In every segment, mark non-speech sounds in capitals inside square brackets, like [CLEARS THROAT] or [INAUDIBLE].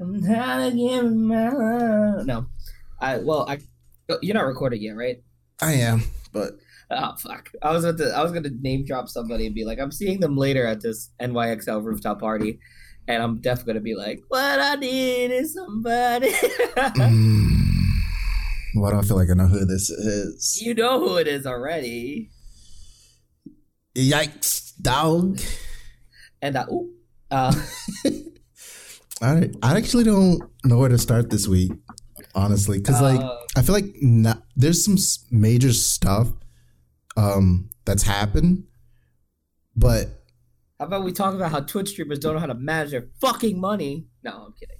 I'm trying to give my love. No, I well, I you're not recording yet, right? I am, but oh fuck, I was at the I was gonna name drop somebody and be like, I'm seeing them later at this NYXL rooftop party, and I'm definitely gonna be like, what I need is somebody. mm, why do I feel like I know who this is? You know who it is already. Yikes, dog. And uh, ooh, uh, [LAUGHS] I I actually don't know where to start this week, honestly, because like uh, I feel like not, there's some major stuff um that's happened, but how about we talk about how Twitch streamers don't know how to manage their fucking money? No, I'm kidding.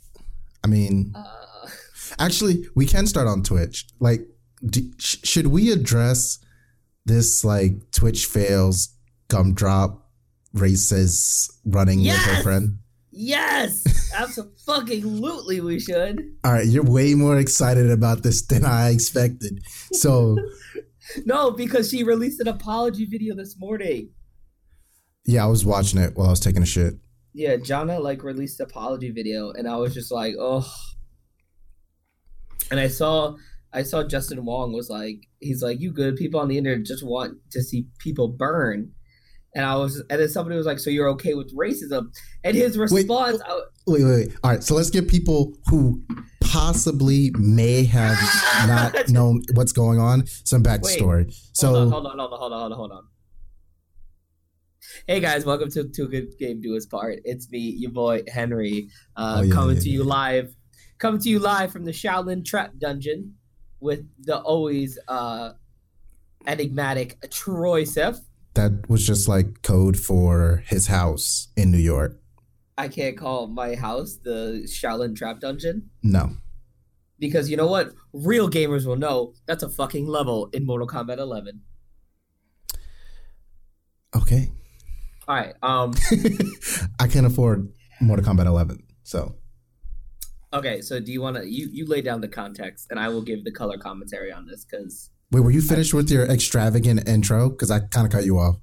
I mean, Uh, actually, we can start on Twitch. Like, do, sh- should we address this like Twitch fails gumdrop races running with her friend? Yes, absolutely, we should. All right, you're way more excited about this than I expected. So. [LAUGHS] No, because she released an apology video this morning. Yeah, I was watching it while I was taking a shit. Yeah, Jana like released an apology video, and I was just like, oh. And I saw, I saw Justin Wong was like, he's like, you good? People on the internet just want to see people burn. And I was, and then somebody was like, so you're okay with racism? And his response, I, Wait, wait, wait. All right, so let's give people who possibly may have [LAUGHS] not known what's going on some backstory. so, hold on, hold on, hold on, hold on, hold on, hold on. Hey guys, welcome to to a good game do his part. It's me, your boy Henry, uh, Oh, yeah, coming yeah, to you live, coming to you live from the Shaolin Trap Dungeon with the always uh, enigmatic Troy Seth. That was just like code for his house in New York. I can't call my house the Shaolin Trap Dungeon No. because you know what? Real gamers will know that's a fucking level in Mortal Kombat 11. Okay. All right, um. [LAUGHS] I can't afford Mortal Kombat 11. So, Okay, so do you want to you you lay down the context, and I will give the color commentary on this because wait, were you finished with your extravagant intro? Because I kind of cut you off.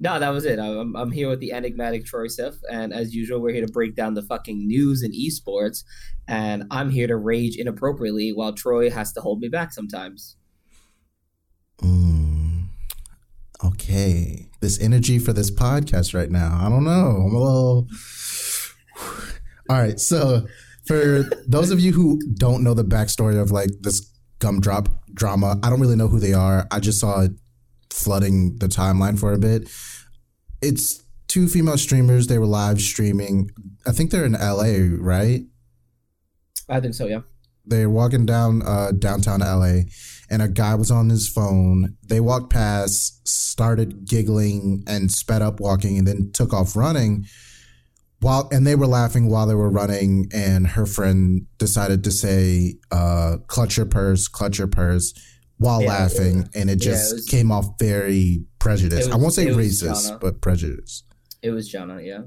no, that was it. I'm I'm here with the enigmatic Troy Sif, and as usual, we're here to break down the fucking news and esports, and I'm here to rage inappropriately while Troy has to hold me back sometimes. Mm, okay. This energy for this podcast right now. I don't know. I'm a little. [SIGHS] All right. So, for those of you who don't know the backstory of like this gumdrop drama, I don't really know who they are. I just saw it flooding the timeline for a bit. It's two female streamers. They were live streaming. I think they're in LA, right? I think so, yeah. they're walking down uh, downtown LA, and a guy was on his phone. They walked past, started giggling, and sped up walking, and then took off running. While and they were laughing while they were running, and her friend decided to say, uh, "Clutch your purse, clutch your purse," while Yeah, laughing, and it yeah, just it was- came off very prejudiced. It I won't say racist, but prejudiced. It was Jana, yeah.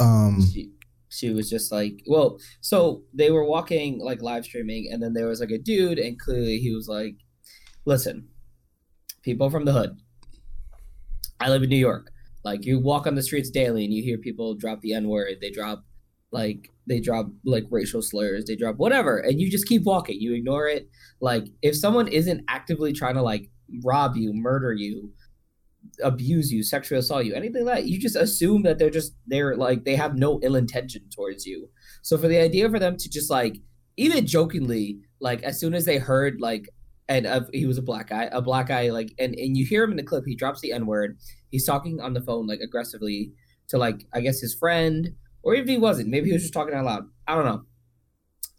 Um, She, she was just like, well, so they were walking like live streaming, and then there was like a dude, and clearly he was like, listen, people from the hood. I live in New York. Like you walk on the streets daily, and you hear people drop the N word. They drop like they drop like racial slurs. They drop whatever, and you just keep walking. You ignore it. Like if someone isn't actively trying to like rob you, murder you, abuse you, sexually assault you, anything like that, you just assume that they're just they're like they have no ill intention towards you. So for the idea for them to just like even jokingly like as soon as they heard like and uh, he was a black guy, a black guy like and and you hear him in the clip, he drops the n word. He's talking on the phone like aggressively to like I guess his friend or if he wasn't, maybe he was just talking out loud. I don't know.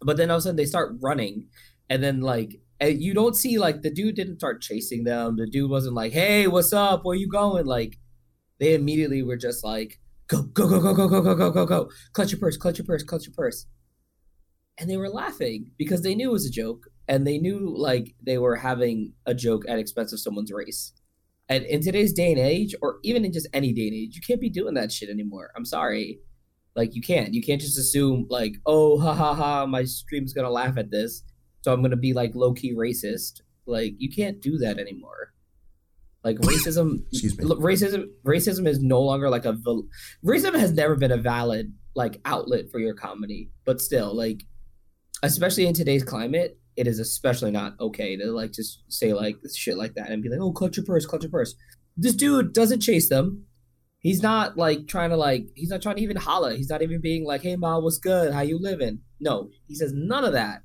But then all of a sudden they start running, and then like and you don't see like the dude didn't start chasing them. The dude wasn't like, "Hey, what's up? Where you going?" Like they immediately were just like, "Go, go, go, go, go, go, go, go, go, go! Clutch your purse, clutch your purse, clutch your purse." And they were laughing because they knew it was a joke, and they knew like they were having a joke at expense of someone's race. And in today's day and age, or even in just any day and age, you can't be doing that shit anymore. I'm sorry. Like you can't. You can't just assume like, oh, ha ha ha, my stream's gonna laugh at this, so I'm gonna be like low key racist. Like you can't do that anymore. Like [LAUGHS] racism, Excuse me. racism, racism is no longer like a val- racism has never been a valid like outlet for your comedy. But still, like especially in today's climate, it is especially not okay to like just say like this shit like that and be like, "Oh, clutch your purse, clutch your purse." This dude doesn't chase them. He's not like trying to like he's not trying to even holla. He's not even being like, "Hey, ma, what's good? How you living?" No, he says none of that.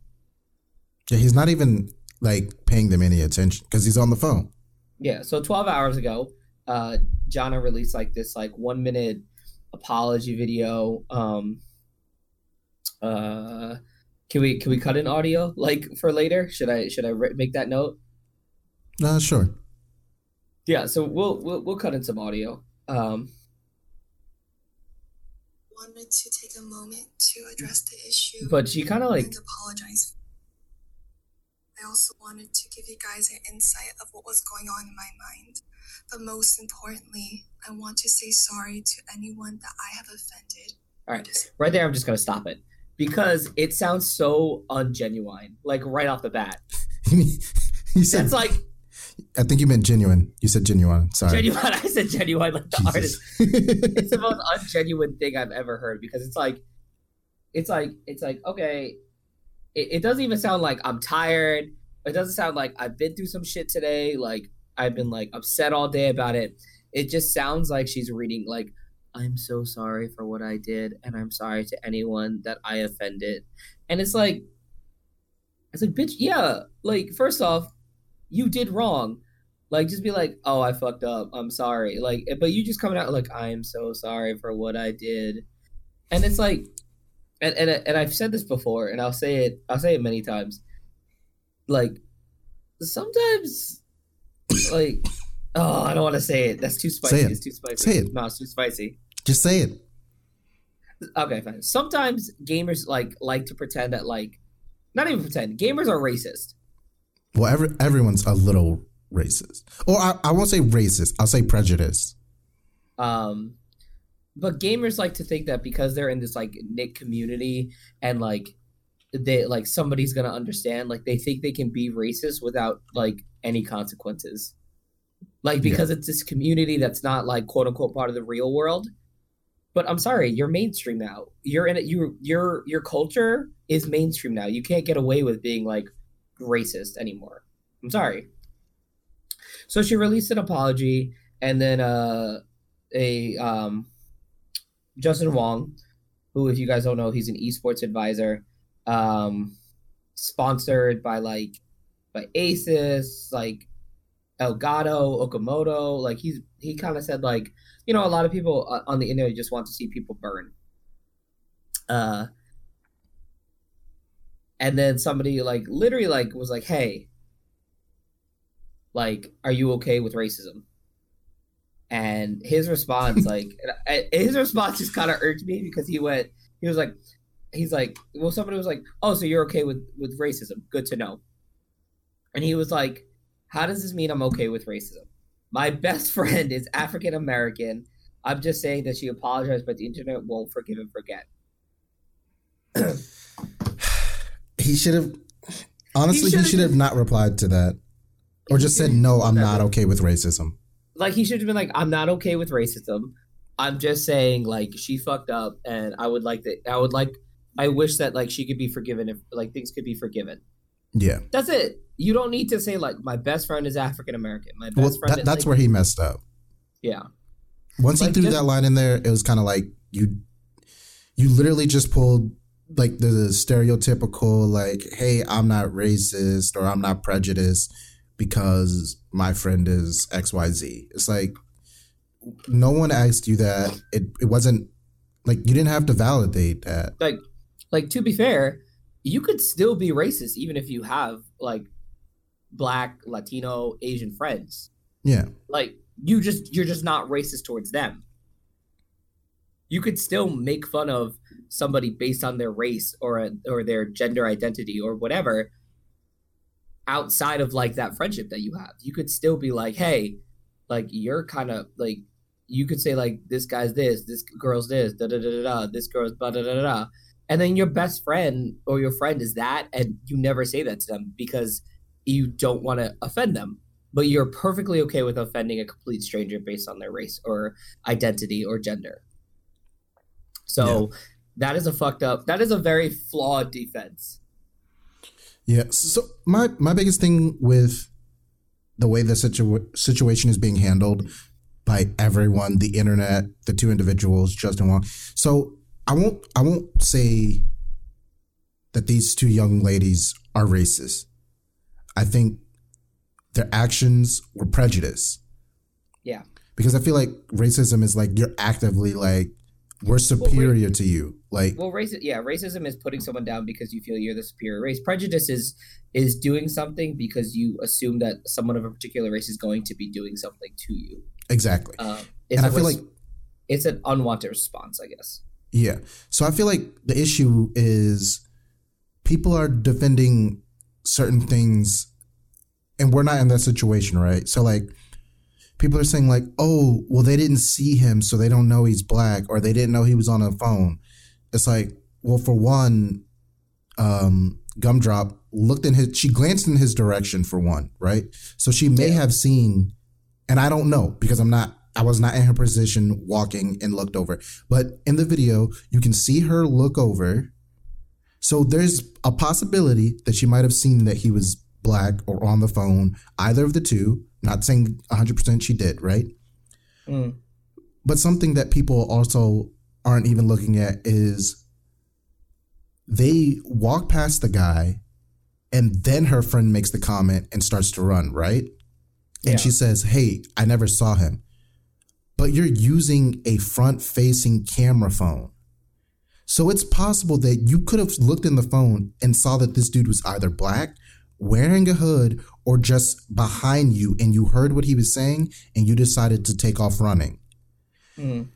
Yeah, he's not even like paying them any attention because he's on the phone. Yeah. So 12 hours ago, uh, Jana released like this like one minute apology video. Um, uh, can we can we cut in audio like for later? Should I should I re- make that note? Uh, sure. Yeah. So we'll we'll we'll cut in some audio. Um, wanted to take a moment to address the issue. but she kind of like and apologize. I also wanted to give you guys an insight of what was going on in my mind. But most importantly, I want to say sorry to anyone that I have offended. All right. right there. I'm just gonna stop it because it sounds so ungenuine. Like right off the bat, [LAUGHS] he said, that's like I think you meant genuine. You said genuine. Sorry. genuine. [LAUGHS] I said genuine, like the artist. [LAUGHS] it's the most ungenuine thing I've ever heard because it's like, it's like, it's like, okay, it, it doesn't even sound like I'm tired. It doesn't sound like I've been through some shit today. Like I've been like upset all day about it. It just sounds like she's reading like, I'm so sorry for what I did, and I'm sorry to anyone that I offended. And it's like, it's like, bitch, yeah. Like, first off, you did wrong. Like, just be like, oh, I fucked up. I'm sorry. Like, eh, but you just coming out like, I am so sorry for what I did. And it's like, and, and and I've said this before, and I'll say it. I'll say it many times. Like, sometimes, like, oh, I don't want to say it. That's too spicy. Say it. It's too spicy. Say it. No, it's too spicy. Just say it. Okay, fine. Sometimes gamers like like to pretend that like, not even pretend. Gamers are racist. Well, every, everyone's a little racist. Or I, I won't say racist. I'll say prejudice. Um, but gamers like to think that because they're in this like nick community and like they like somebody's gonna understand. Like they think they can be racist without like any consequences. Like because it's this community that's not like quote unquote part of the real world. But I'm sorry, you're mainstream now. You're in it. You your your culture is mainstream now. You can't get away with being like racist anymore. I'm sorry. So she released an apology, and then uh, a um, Justin Wong, who, if you guys don't know, he's an esports advisor, um, sponsored by like by Asus, like Elgato, Okamoto. Like he's he kind of said like you know a lot of people uh, on the internet just want to see people burn. Uh, and then somebody like literally like was like, "Hey, like, are you okay with racism?" And his response, [LAUGHS] like, his response just kind of irked me because he went, he was like, he's like, well, somebody was like, "Oh, so you're okay with with racism? Good to know." And he was like, "How does this mean I'm okay with racism?" My best [LAUGHS] friend is African American. I'm just saying that she apologized, but the internet won't forgive and forget. [CLEARS THROAT] he should have honestly he should have not replied to that or just said no i'm not okay with racism like he should have been like i'm not okay with racism i'm just saying like she fucked up and i would like that i would like i wish that like she could be forgiven if like things could be forgiven yeah that's it you don't need to say like my best friend is african american my best well, friend that, is, that's like, where he messed up. Yeah. Once Like, he threw just- that line in there it was kind of like you you literally just pulled like the stereotypical like hey i'm not racist or i'm not prejudiced because my friend is xyz it's like no one asked you that. It, it wasn't like you didn't have to validate that. Like like to be fair you could still be racist even if you have like black latino asian friends. Yeah. Like you just you're just not racist towards them. You could still make fun of somebody based on their race or or their gender identity or whatever outside of like that friendship that you have. You could still be like hey like you're kind of like you could say like this guy's this this girl's this da da da da da this girl's da da da da da. And then your best friend or your friend is that and you never say that to them because you don't want to offend them but you're perfectly okay with offending a complete stranger based on their race or identity or gender so That is a fucked up. That is a very flawed defense. Yeah. So my my biggest thing with the way the situa- situation is being handled by everyone, the internet, the two individuals, Justin Wong. So I won't I won't say that these two young ladies are racist. I think their actions were prejudice. Yeah. Because I feel like racism is like you're actively like we're superior to you. Like Well, race yeah, racism is putting someone down because you feel you're the superior race. Prejudice is is doing something because you assume that someone of a particular race is going to be doing something to you. exactly. Um, and I feel res- like it's an unwanted response, I guess. Yeah. So I feel like the issue is people are defending certain things and we're not in that situation, right? So like people are saying like, "Oh, well they didn't see him so they don't know he's black or they didn't know he was on a phone." It's like, well for one um Gumdrop looked in his she glanced in his direction for one, right? So she may Yeah. have seen and I don't know because I'm not I was not in her position walking and looked over. But in the video, you can see her look over. So there's a possibility that she might have seen that he was black or on the phone, either of the two. Not saying 100% she did, right? Mm. But something that people also aren't even looking at is they walk past the guy and then her friend makes the comment and starts to run, right? And Yeah. she says, Hey, I never saw him. But you're using a front facing camera phone. So it's possible that you could have looked in the phone and saw that this dude was either black, wearing a hood, or just behind you and you heard what he was saying and you decided to take off running. Mm.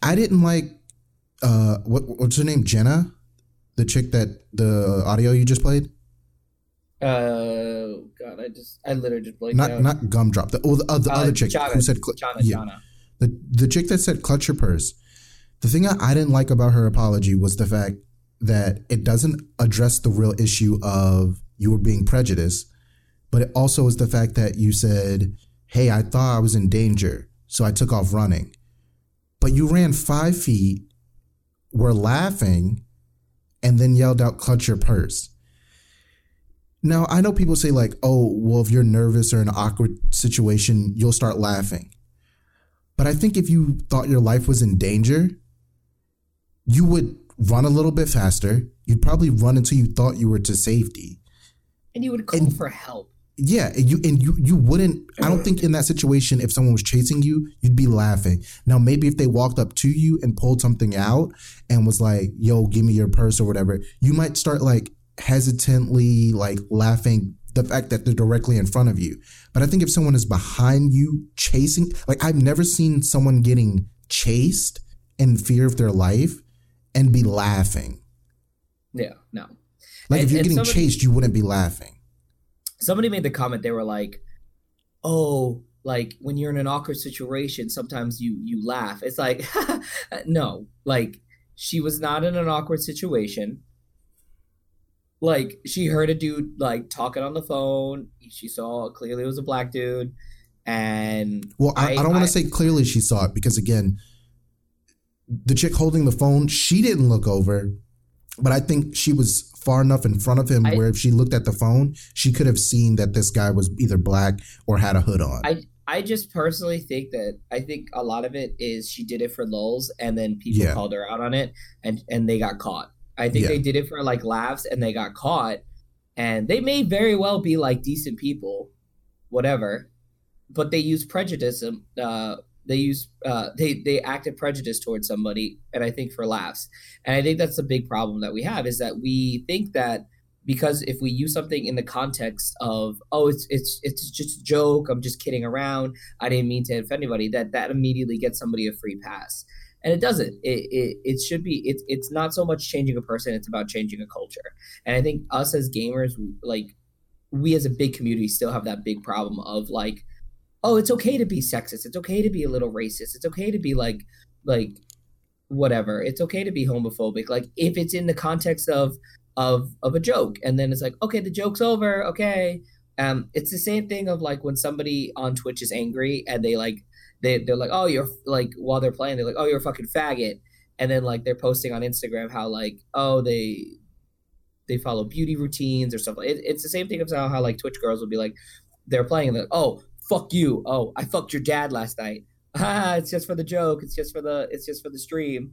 I didn't like uh what what's her name? Jenna? The chick that the audio you just played? Uh, God, I just I literally just blanked Not out. not gumdrop. The oh the, uh, the Uh, other chick Jana, who said cl- Jana, yeah. Jana. the the chick that said clutch your purse. The thing I, didn't like about her apology was the fact that it doesn't address the real issue of you were being prejudiced, but it also is the fact that you said, "Hey, I thought I was in danger, so I took off running," but you ran five feet, were laughing, and then yelled out, "Clutch your purse." Now I know people say like, "Oh, well, if you're nervous or in an awkward situation, you'll start laughing." But I think if you thought your life was in danger, you would run a little bit faster. You'd probably run until you thought you were to safety. And you would call And- for help. Yeah, and you and you you wouldn't. I don't think in that situation, if someone was chasing you, you'd be laughing. Now, maybe if they walked up to you and pulled something out and was like, "Yo, give me your purse" or whatever, you might start like hesitantly like laughing the fact that they're directly in front of you. But I think if someone is behind you chasing, like I've never seen someone getting chased in fear of their life and be laughing. Yeah, no. Like And- if you're getting somebody- chased, you wouldn't be laughing. somebody made the comment they were like oh like when you're in an awkward situation sometimes you you laugh it's like [LAUGHS] no like she was not in an awkward situation like she heard a dude like talking on the phone she saw clearly it was a black dude and Well, I, I, don't want to say clearly she saw it because again, the chick holding the phone, she didn't look over, but I think she was far enough in front of him I- where if she looked at the phone, she could have seen that this guy was either black or had a hood on. I I just personally think that I think a lot of it is she did it for lulz and then people Yeah. called her out on it and and they got caught. I think Yeah. they did it for like laughs and they got caught and they may very well be like decent people, whatever, but they use prejudice. um, Uh, they use uh, they they acted prejudice towards somebody, and I think for laughs. And I think that's the big problem that we have is that we think that because if we use something in the context of oh it's it's it's just a joke i'm just kidding around i didn't mean to offend anybody that that immediately gets somebody a free pass. And it doesn't. It it, it should be it's it's not so much changing a person it's about changing a culture. And i think us as gamers like we as a big community still have that big problem of like oh it's okay to be sexist. It's okay to be a little racist. It's okay to be like like whatever. It's okay to be homophobic. Like if it's in the context of of of a joke and then it's like okay the joke's over. Okay. Um it's the same thing of like when somebody on twitch is angry and they like they, they're like oh you're like while they're playing they're like oh you're a fucking faggot. And then like they're posting on Instagram how like oh they they follow beauty routines or stuff. It, it's the same thing of how, how like Twitch girls will be like they're playing and like oh fuck you. Oh I fucked your dad last night. Ah [LAUGHS] it's just for the joke. It's just for the it's just for the stream.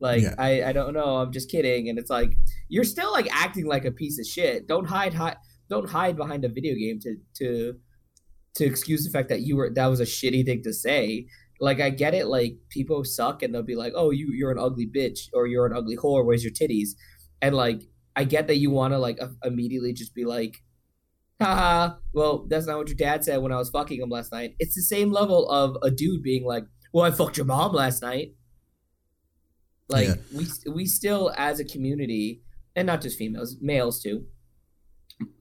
Like Yeah. I I don't know. I'm just kidding. And it's like you're still like acting like a piece of shit. Don't hide hide don't hide behind a video game to to to excuse the fact that you were that was a shitty thing to say. Like I get it. Like people suck and they'll be like oh you you're an ugly bitch or you're an ugly whore. Where's your titties? And like I get that you want to like a- immediately just be like haha. Well that's not what your dad said when I was fucking him last night. It's the same level of a dude being like well I fucked your mom last night. Like Yeah. we we still as a community and not just females males too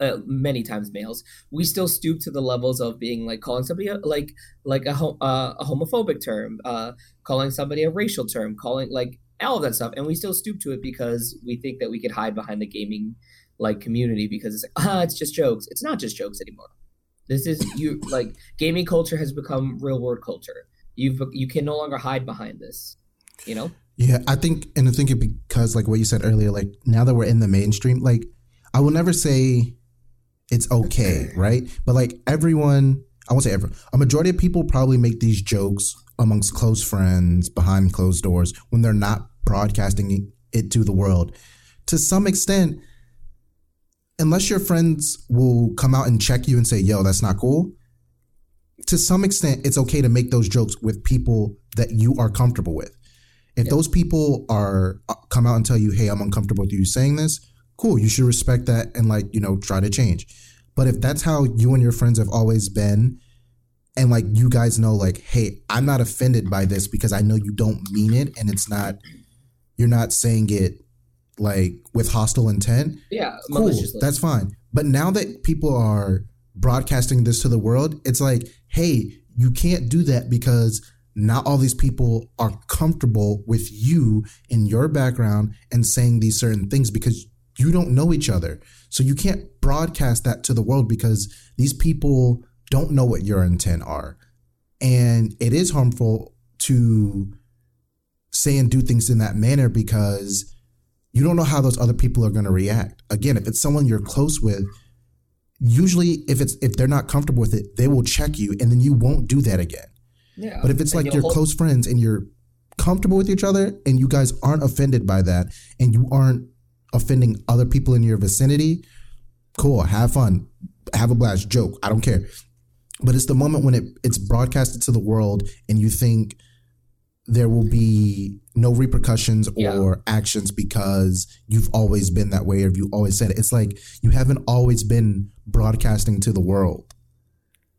uh, many times males we still stoop to the levels of being like calling somebody a, like like a, ho- uh, a homophobic term uh calling somebody a racial term calling like all of that stuff. And we still stoop to it because we think that we could hide behind the gaming like community because it's like [LAUGHS] ah it's just jokes. It's not just jokes anymore. This is you like gaming culture has become real world culture. You've you can no longer hide behind this you know? Yeah, I think, and I think it because like what you said earlier, like now that we're in the mainstream, like I will never say it's okay, right? But like everyone, I won't say everyone, a majority of people probably make these jokes amongst close friends behind closed doors when they're not broadcasting it to the world. To some extent, unless your friends will come out and check you and say, yo, that's not cool. To some extent, it's okay to make those jokes with people that you are comfortable with. If Yeah. those people are uh, come out and tell you, "Hey, I'm uncomfortable with you saying this," cool. You should respect that and like you know try to change. But if that's how you and your friends have always been, and like you guys know, like, hey, I'm not offended by this because I know you don't mean it, and it's not, you're not saying it like with hostile intent yeah cool that's fine. But now that people are broadcasting this to the world it's like hey you can't do that because not all these people are comfortable with you in your background and saying these certain things because you don't know each other. So you can't broadcast that to the world because these people don't know what your intent are. And it is harmful to say and do things in that manner because you don't know how those other people are going to react. Again, if it's someone you're close with, usually if it's if they're not comfortable with it, they will check you and then you won't do that again. yeah But if it's And like you're hold- close friends and you're comfortable with each other and you guys aren't offended by that and you aren't offending other people in your vicinity, cool, have fun, have a blast, joke, I don't care. But it's the moment when it, it's broadcasted to the world and you think there will be no repercussions or Yeah. actions because you've always been that way or you always said it. It's like you haven't always been broadcasting to the world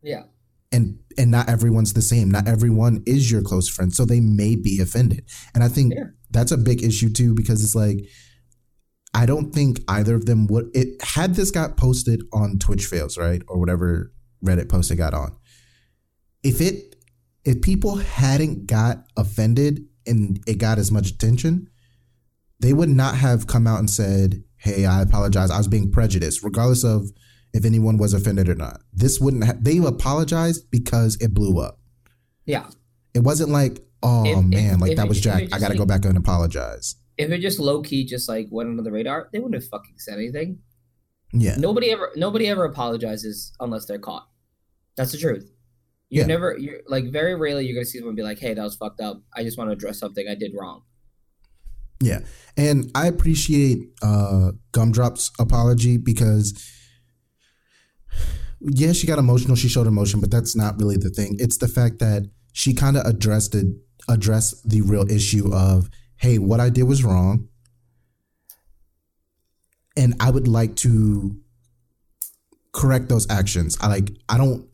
yeah and and not everyone's the same not everyone is your close friend so they may be offended and i think Yeah. that's a big issue too because it's like i don't think either of them would it had this got posted on twitch fails right or whatever reddit post it got on if it if people hadn't got offended and it got as much attention they would not have come out and said hey i apologize i was being prejudiced regardless of if anyone was offended or not. This wouldn't have, they apologized because it blew up. yeah It wasn't like, oh If- if- man, like if that was if Jack. I got to go back and apologize. if it just low key just like went under the radar, they wouldn't have fucking said anything. Yeah. Nobody ever nobody ever apologizes unless they're caught. That's the truth. You Yeah. never you're like very rarely you're gonna see someone be like, Hey, that was fucked up. I just want to address something I did wrong. Yeah. And I appreciate uh Gumdrop's apology because yeah, she got emotional, she showed emotion, but that's not really the thing. It's the fact that she kind of addressed it addressed the real issue of, hey, what I did was wrong. And I would like to correct those actions. I like I don't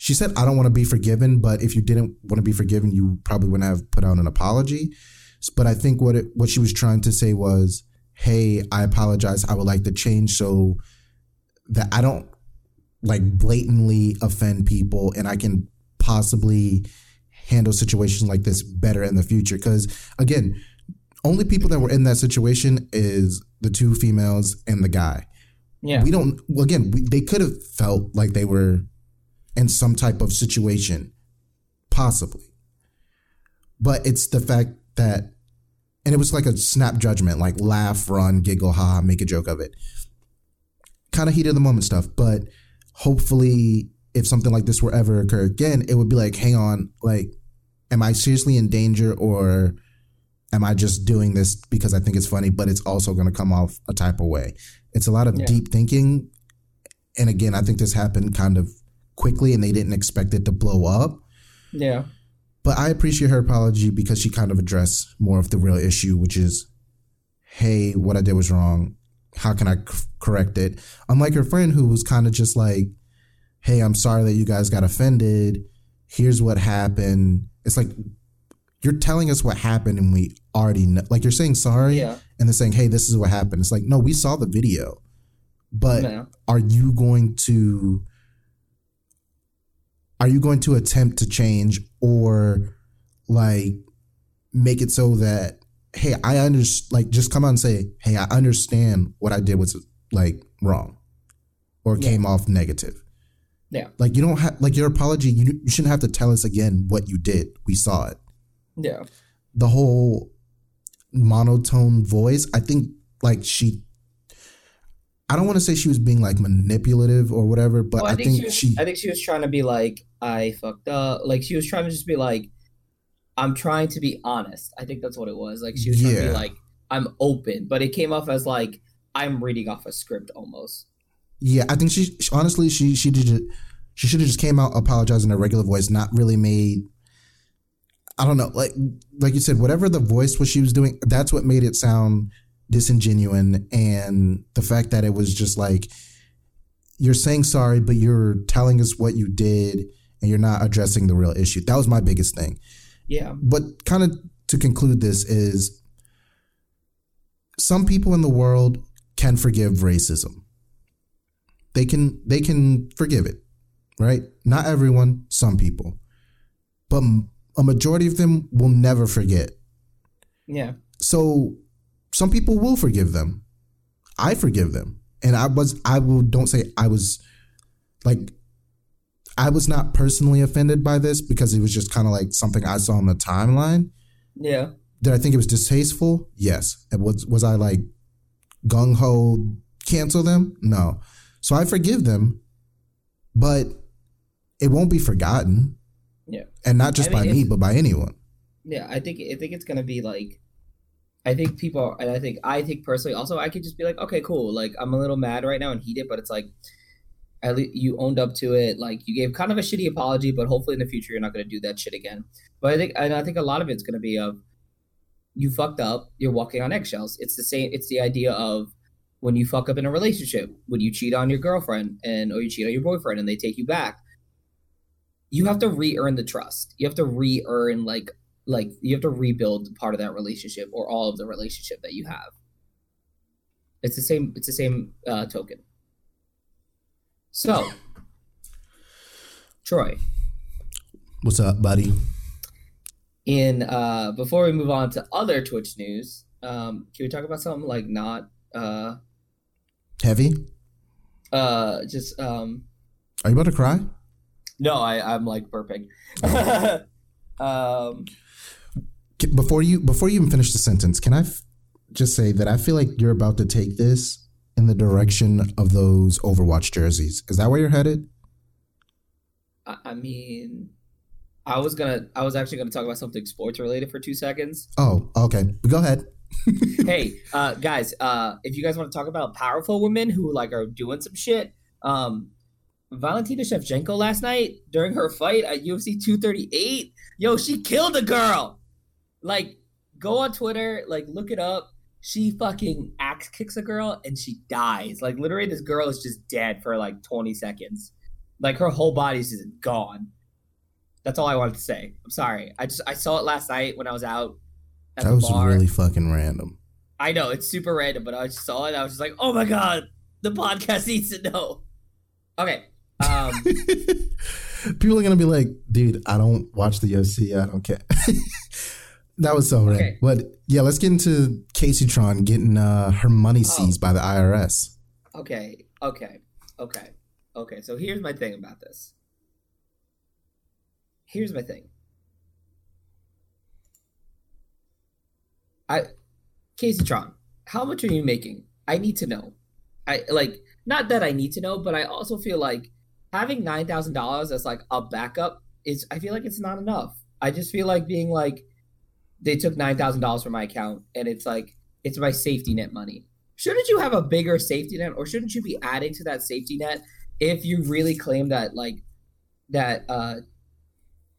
she said I don't want to be forgiven, but if you didn't want to be forgiven, you probably wouldn't have put out an apology. But I think what it, what she was trying to say was, "Hey, I apologize. I would like to change so that I don't like blatantly offend people, and I can possibly handle situations like this better in the future." Because again, only people that were in that situation is the two females and the guy. Yeah. We don't. Well, again, we, they could have felt like they were in some type of situation, possibly. But it's the fact that and it was like a snap judgment, like laugh, run, giggle, ha, make a joke of it. Kind of heat of the moment stuff, but hopefully, if something like this were ever occur again, it would be like, hang on, like, am I seriously in danger or am I just doing this because I think it's funny, but it's also going to come off a type of way? It's a lot of Yeah. deep thinking. And again, I think this happened kind of quickly and they didn't expect it to blow up. Yeah. But I appreciate her apology because she kind of addressed more of the real issue, which is, hey, what I did was wrong. How can I c- correct it? Unlike her friend who was kind of just like, hey, I'm sorry that you guys got offended. Here's what happened. It's like you're telling us what happened and we already know. Like you're saying sorry Yeah. and then saying, hey, this is what happened. It's like, no, we saw the video. But No. are you going to are you going to attempt to change or like make it so that hey i understand like just come out and say hey i understand what i did was like wrong or Yeah. came off negative Yeah. like you don't have like your apology you, you shouldn't have to tell us again what you did we saw it Yeah. the whole monotone voice i think like she i don't want to say she was being like manipulative or whatever but Well, i, think, she was, she I think she was trying to be like, I fucked up. Like she was trying to just be like, I'm trying to be honest. I think that's what it was. Like she was trying to be like, I'm open, but it came off as like I'm reading off a script almost. Yeah, I think she honestly she she did it- she should have just came out apologizing in a regular voice, not really made. I don't know, like like you said, whatever the voice was she was doing, that's what made it sound disingenuine, and the fact that it was just like you're saying sorry, but you're telling us what you did, and you're not addressing the real issue. That was my biggest thing. Yeah. But kind of to conclude this is some people in the world can forgive racism. They can they can forgive it, right? Not everyone, some people. But a majority of them will never forget. Yeah. So some people will forgive them. I forgive them. And I was I will don't say I was like I was not personally offended by this because it was just kind of like something I saw on the timeline. Yeah. Did I think it was distasteful? Yes. And was was I like gung ho cancel them? No. So I forgive them, but it won't be forgotten. Yeah. And not just I mean, by me, but by anyone. Yeah, I think I think it's gonna be like, I think people, and I think I think personally, also I could just be like, okay, cool. Like I'm a little mad right now and heated, but it's like, at least you owned up to it. Like you gave kind of a shitty apology, but hopefully in the future you're not gonna do that shit again. But I think, and I think a lot of it's gonna be of, you fucked up. You're walking on eggshells. It's the same. It's the idea of when you fuck up in a relationship, when you cheat on your girlfriend and or you cheat on your boyfriend and they take you back. You have to re-earn the trust. You have to re-earn like like you have to rebuild part of that relationship or all of the relationship that you have it's the same it's the same uh, token so troy What's up, buddy? in uh before we move on to other twitch news um can we talk about something like not uh Heavy? uh just um Are you about to cry? no i i'm like burping [LAUGHS] um Before you before you even finish the sentence, can I f- just say that I feel like you're about to take this in the direction of those Overwatch jerseys. Is that where you're headed? I, I mean i was gonna i was actually gonna talk about something sports related for two seconds Oh, okay. Go ahead. [LAUGHS] hey, uh, guys, uh, if you guys want to talk about powerful women who like are doing some shit, um, Valentina Shevchenko last night during her fight at UFC 238, yo, she killed a girl. Like, go on Twitter, like, look it up. She fucking axe kicks a girl and she dies. Like, literally, this girl is just dead for like 20 seconds. Like, her whole body's just gone. That's all I wanted to say. I'm sorry. I just I saw it last night when I was out. At That was bar. really fucking random. I know it's super random, but I just saw it. I was just like, "Oh my god, the podcast [LAUGHS] needs to know." Okay, um, [LAUGHS] People are gonna be like, dude, I don't watch the UFC. I don't care. [LAUGHS] that was so. Okay. But yeah, let's get into Kaceytron getting uh, her money Oh. seized by the IRS. okay, okay, okay, okay. So here's my thing about this. Here's my thing. I Kaceytron, how much are you making? I need to know. I like not that I need to know, but I also feel like having nine thousand dollars as like a backup is I feel like it's not enough. I just feel like being like they took nine thousand dollars from my account and it's like it's my safety net money. Shouldn't you have a bigger safety net, or shouldn't you be adding to that safety net if you really claim that like that uh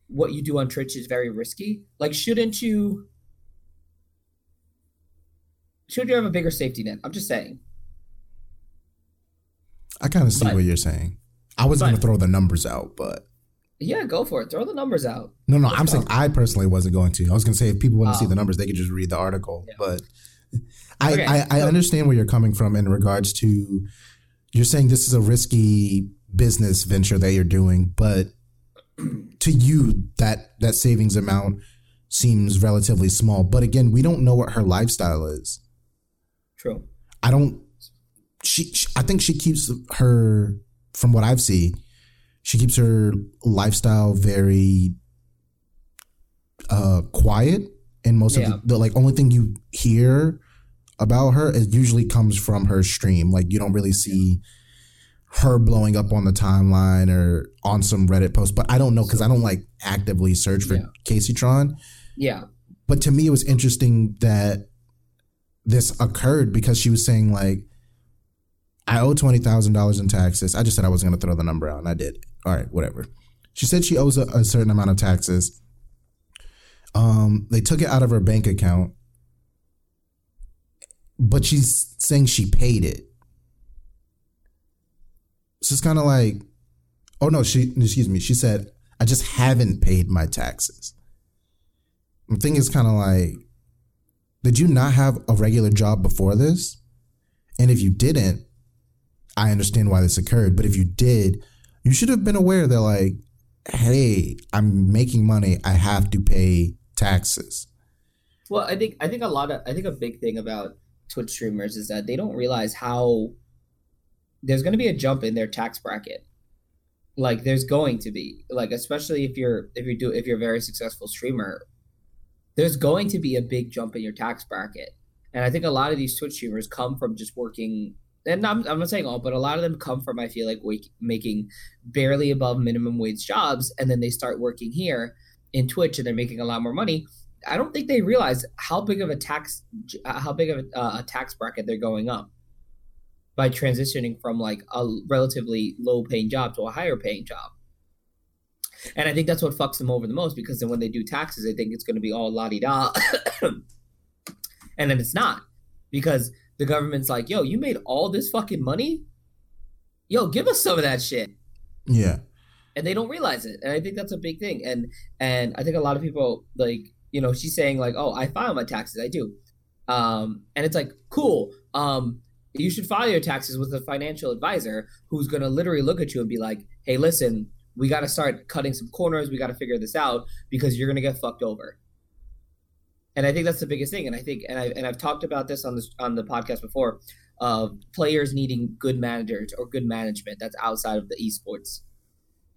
what you do on Twitch is very risky? Like, shouldn't you? Should you have a bigger safety net? I'm just saying. I kind of see But- what you're saying. I was going to throw the numbers out, but Yeah, go for it. Throw the numbers out. no, no. Let's I'm go. saying I personally wasn't going to. I was going to say if people want to see Oh. the um, numbers, they could just read the article. Yeah. But I, Okay, I, I understand where you're coming from in regards to you're saying this is a risky business venture that you're doing, but to you that that savings amount seems relatively small. But again, we don't know what her lifestyle is. True. I don't. She, she, I think she keeps her, from what I've seen, she keeps her lifestyle very uh quiet. And most Yeah. of the, the like only thing you hear about her is usually comes from her stream. Like you don't really see her blowing up on the timeline or on some Reddit post. But I don't know because I don't like actively search for Yeah. Kaceytron Yeah. but to me it was interesting that this occurred because she was saying like i owe $20000 in taxes i just said i wasn't going to throw the number out and i did all right whatever she said she owes a, a certain amount of taxes um they took it out of her bank account but she's saying she paid it so it's kind of like oh no she excuse me she said i just haven't paid my taxes the thing is kind of like, did you not have a regular job before this? And if you didn't, I understand why this occurred. But if you did, you should have been aware that, like, hey, I'm making money. I have to pay taxes. Well, I think I think a lot of I think a big thing about Twitch streamers is that they don't realize how there's going to be a jump in their tax bracket. Like there's going to be like especially if you're if you do if you're a very successful streamer, there's going to be a big jump in your tax bracket. And I think a lot of these Twitch streamers come from just working and I'm, I'm not saying all, but a lot of them come from I feel like wake, making barely above minimum wage jobs, and then they start working here in Twitch, and they're making a lot more money. I don't think they realize how big of a tax how big of a, uh, a tax bracket they're going up by transitioning from like a relatively low paying job to a higher paying job. And I think that's what fucks them over the most because then when they do taxes, they think it's going to be all la di da, [COUGHS] and then it's not because the government's like, "Yo, you made all this fucking money, yo, give us some of that shit." Yeah. and they don't realize it. And i think that's a big thing. And and i think a lot of people like you know she's saying like oh i file my taxes. I do. Um and it's like cool. Um you should file your taxes with a financial advisor who's going to literally look at you and be like hey listen we got to start cutting some corners. We got to figure this out because you're going to get fucked over and i think that's the biggest thing and i think and i and i've talked about this on this on the podcast before of players needing good managers or good management that's outside of the esports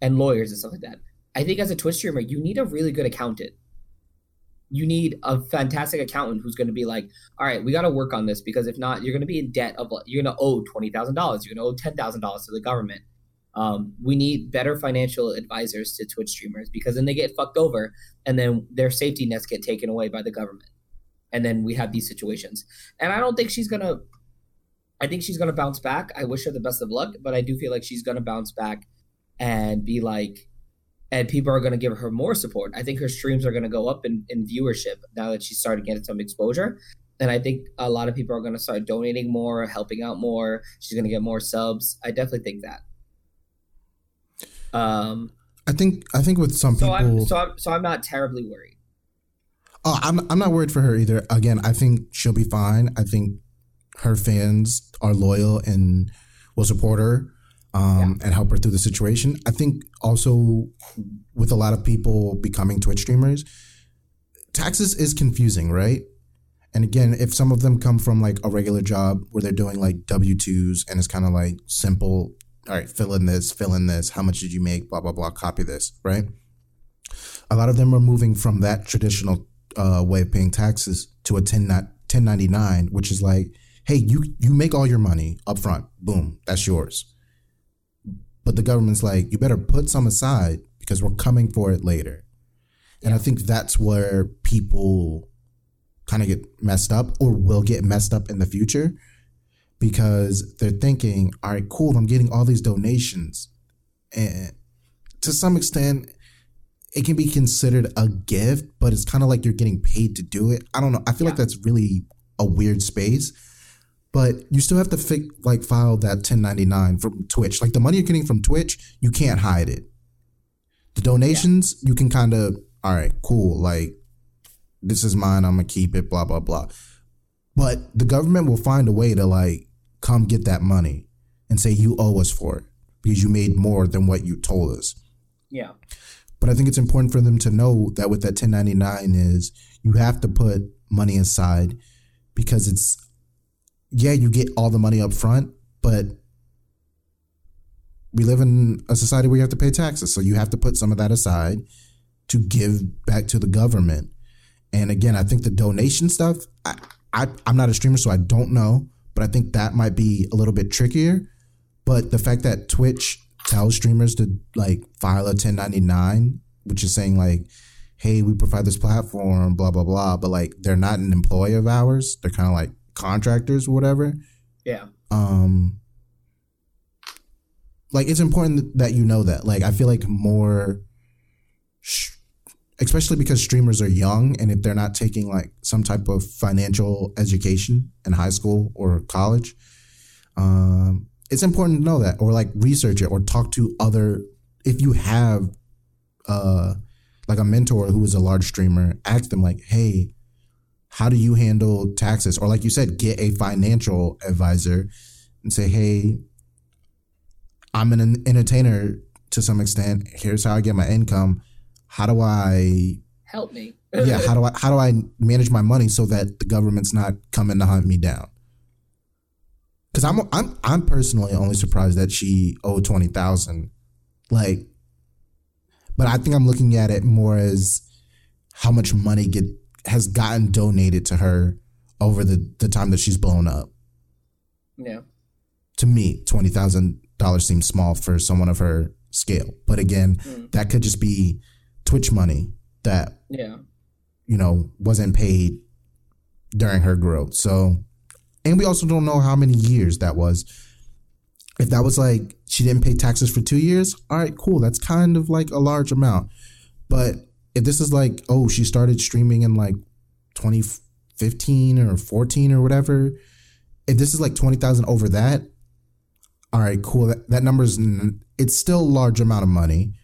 and lawyers and stuff like that. I think as a Twitch streamer, you need a really good accountant. You need a fantastic accountant who's going to be like, all right, we got to work on this because if not, you're going to be in debt of you're going to owe twenty thousand dollars, you're going to owe ten thousand dollars to the government. Um, we need better financial advisors to Twitch streamers because then they get fucked over and then their safety nets get taken away by the government, and then we have these situations. And I don't think she's gonna. I think she's gonna bounce back. I wish her the best of luck, but I do feel like she's gonna bounce back and be like and people are going to give her more support i think her streams are going to go up in, in viewership now that she's starting to get some exposure and i think a lot of people are going to start donating more helping out more she's going to get more subs i definitely think that um I think I think with some so people i'm so i'm so i'm not terribly worried Oh, I'm I'm not worried for her either. Again, I think she'll be fine. I think her fans are loyal and will support her um, and help her through the situation. I think also with a lot of people becoming Twitch streamers, taxes is confusing, right? And again, if some of them come from like a regular job where they're doing like W twos and it's kind of like simple, all right, fill in this, fill in this, how much did you make, blah blah blah, copy this, right? A lot of them are moving from that traditional uh, way of paying taxes to a 10, 1099, which is like, hey, you you make all your money up front, boom, that's yours. But the government's like, you better put some aside because we're coming for it later. And I think that's where people kind of get messed up or will get messed up in the future because they're thinking, all right, cool, I'm getting all these donations. And to some extent, it can be considered a gift, but it's kind of like you're getting paid to do it. I don't know. I feel like that's really a weird space. But you still have to fi- like file that 1099 from Twitch. Like the money you're getting from Twitch, you can't hide it. The donations, you can kind of, all right, cool. Like this is mine. I'm gonna keep it. Blah blah blah. But the government will find a way to like come get that money and say you owe us for it because you made more than what you told us. Yeah. But I think it's important for them to know that with that 1099 is you have to put money aside because it's yeah, you get all the money up front, but we live in a society where you have to pay taxes. So you have to put some of that aside to give back to the government. And again, I think the donation stuff, I, I, I'm not a streamer, so I don't know, but I think that might be a little bit trickier. But the fact that Twitch tells streamers to like file a 1099, which is saying like, hey, we provide this platform, blah, blah, blah, but like they're not an employee of ours. They're kind of like contractors or whatever. Yeah. Um, like it's important that you know that. Like I feel like more, sh- especially because streamers are young, and if they're not taking like some type of financial education in high school or college, um, it's important to know that, or like research it, or talk to other. If you have, uh, like a mentor who is a large streamer, ask them like, hey. How do you handle taxes? Or like you said, get a financial advisor and say, "Hey, I'm an entertainer to some extent. Here's how I get my income. How do I Help me. [LAUGHS] yeah, how do I how do I manage my money so that the government's not coming to hunt me down? Cuz I'm I'm I'm personally only surprised that she owed 20,000. Like but I think I'm looking at it more as how much money get has gotten donated to her over the the time that she's blown up yeah. to me, twenty thousand dollars seems small for someone of her scale. But again, Mm. that could just be Twitch money that Yeah. you know wasn't paid during her growth. So, and we also don't know how many years that was. If that was like she didn't pay taxes for two years, all right, cool. That's kind of like a large amount. But if this is like, oh, she started streaming in like 2015 or 14 or whatever, if this is like 20,000 over that, all right, cool. That, that number's, n- it's still a large amount of money,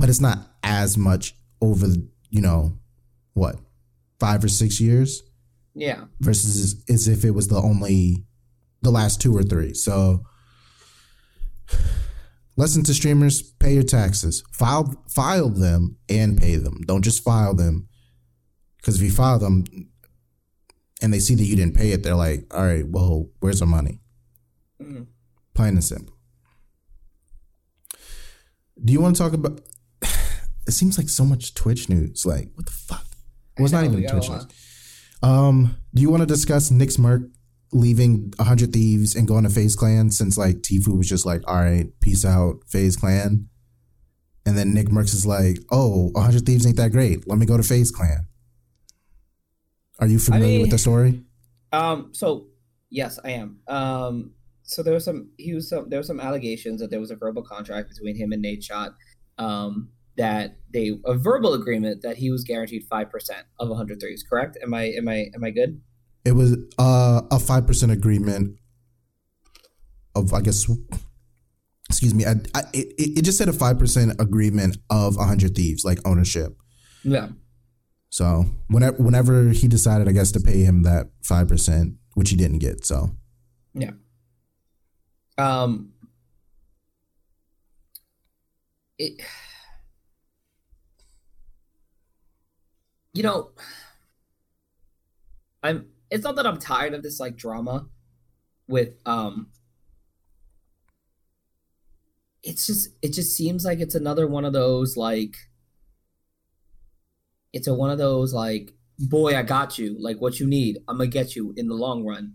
but it's not as much over, you know, what, five or six years Yeah. versus as, as if it was the only, the last two or three. So, listen to streamers, pay your taxes, file, file them and pay them. Don't just file them. Because if you file them and they see that you didn't pay it, they're like, all right, well, where's our money? Mhm. Plain and simple. Do you want to talk about? It seems like so much Twitch news. Like, what the fuck? Well, it's not even we got a Twitch news. Um, do you want to discuss NICKMERCS leaving 100 Thieves and going to FaZe Clan since like Tfue was just like, all right, peace out, FaZe Clan. And then Nick Mercs is like, oh, 100 Thieves ain't that great. Let me go to FaZe Clan. Are you familiar mean- with the story? Um. So yes, I am. Um. So there was some. He was some. There were some allegations that there was a verbal contract between him and Nadeshot. Um. That they a verbal agreement that he was guaranteed five percent of 100 Thieves. Correct? Am I? Am I? Am I good? It was uh, a 5% agreement of, I guess, excuse me, I, I, it, it just said a 5% agreement of 100 Thieves, like ownership. Yeah. So whenever whenever he decided, I guess, to pay him that five percent, which he didn't get. So yeah. Um. It. You know, I'm. It's not that I'm tired of this like drama with um. It's just. It just seems like it's another one of those like. It's a one of those like boy, I got you. Like what you need, I'm gonna get you in the long run.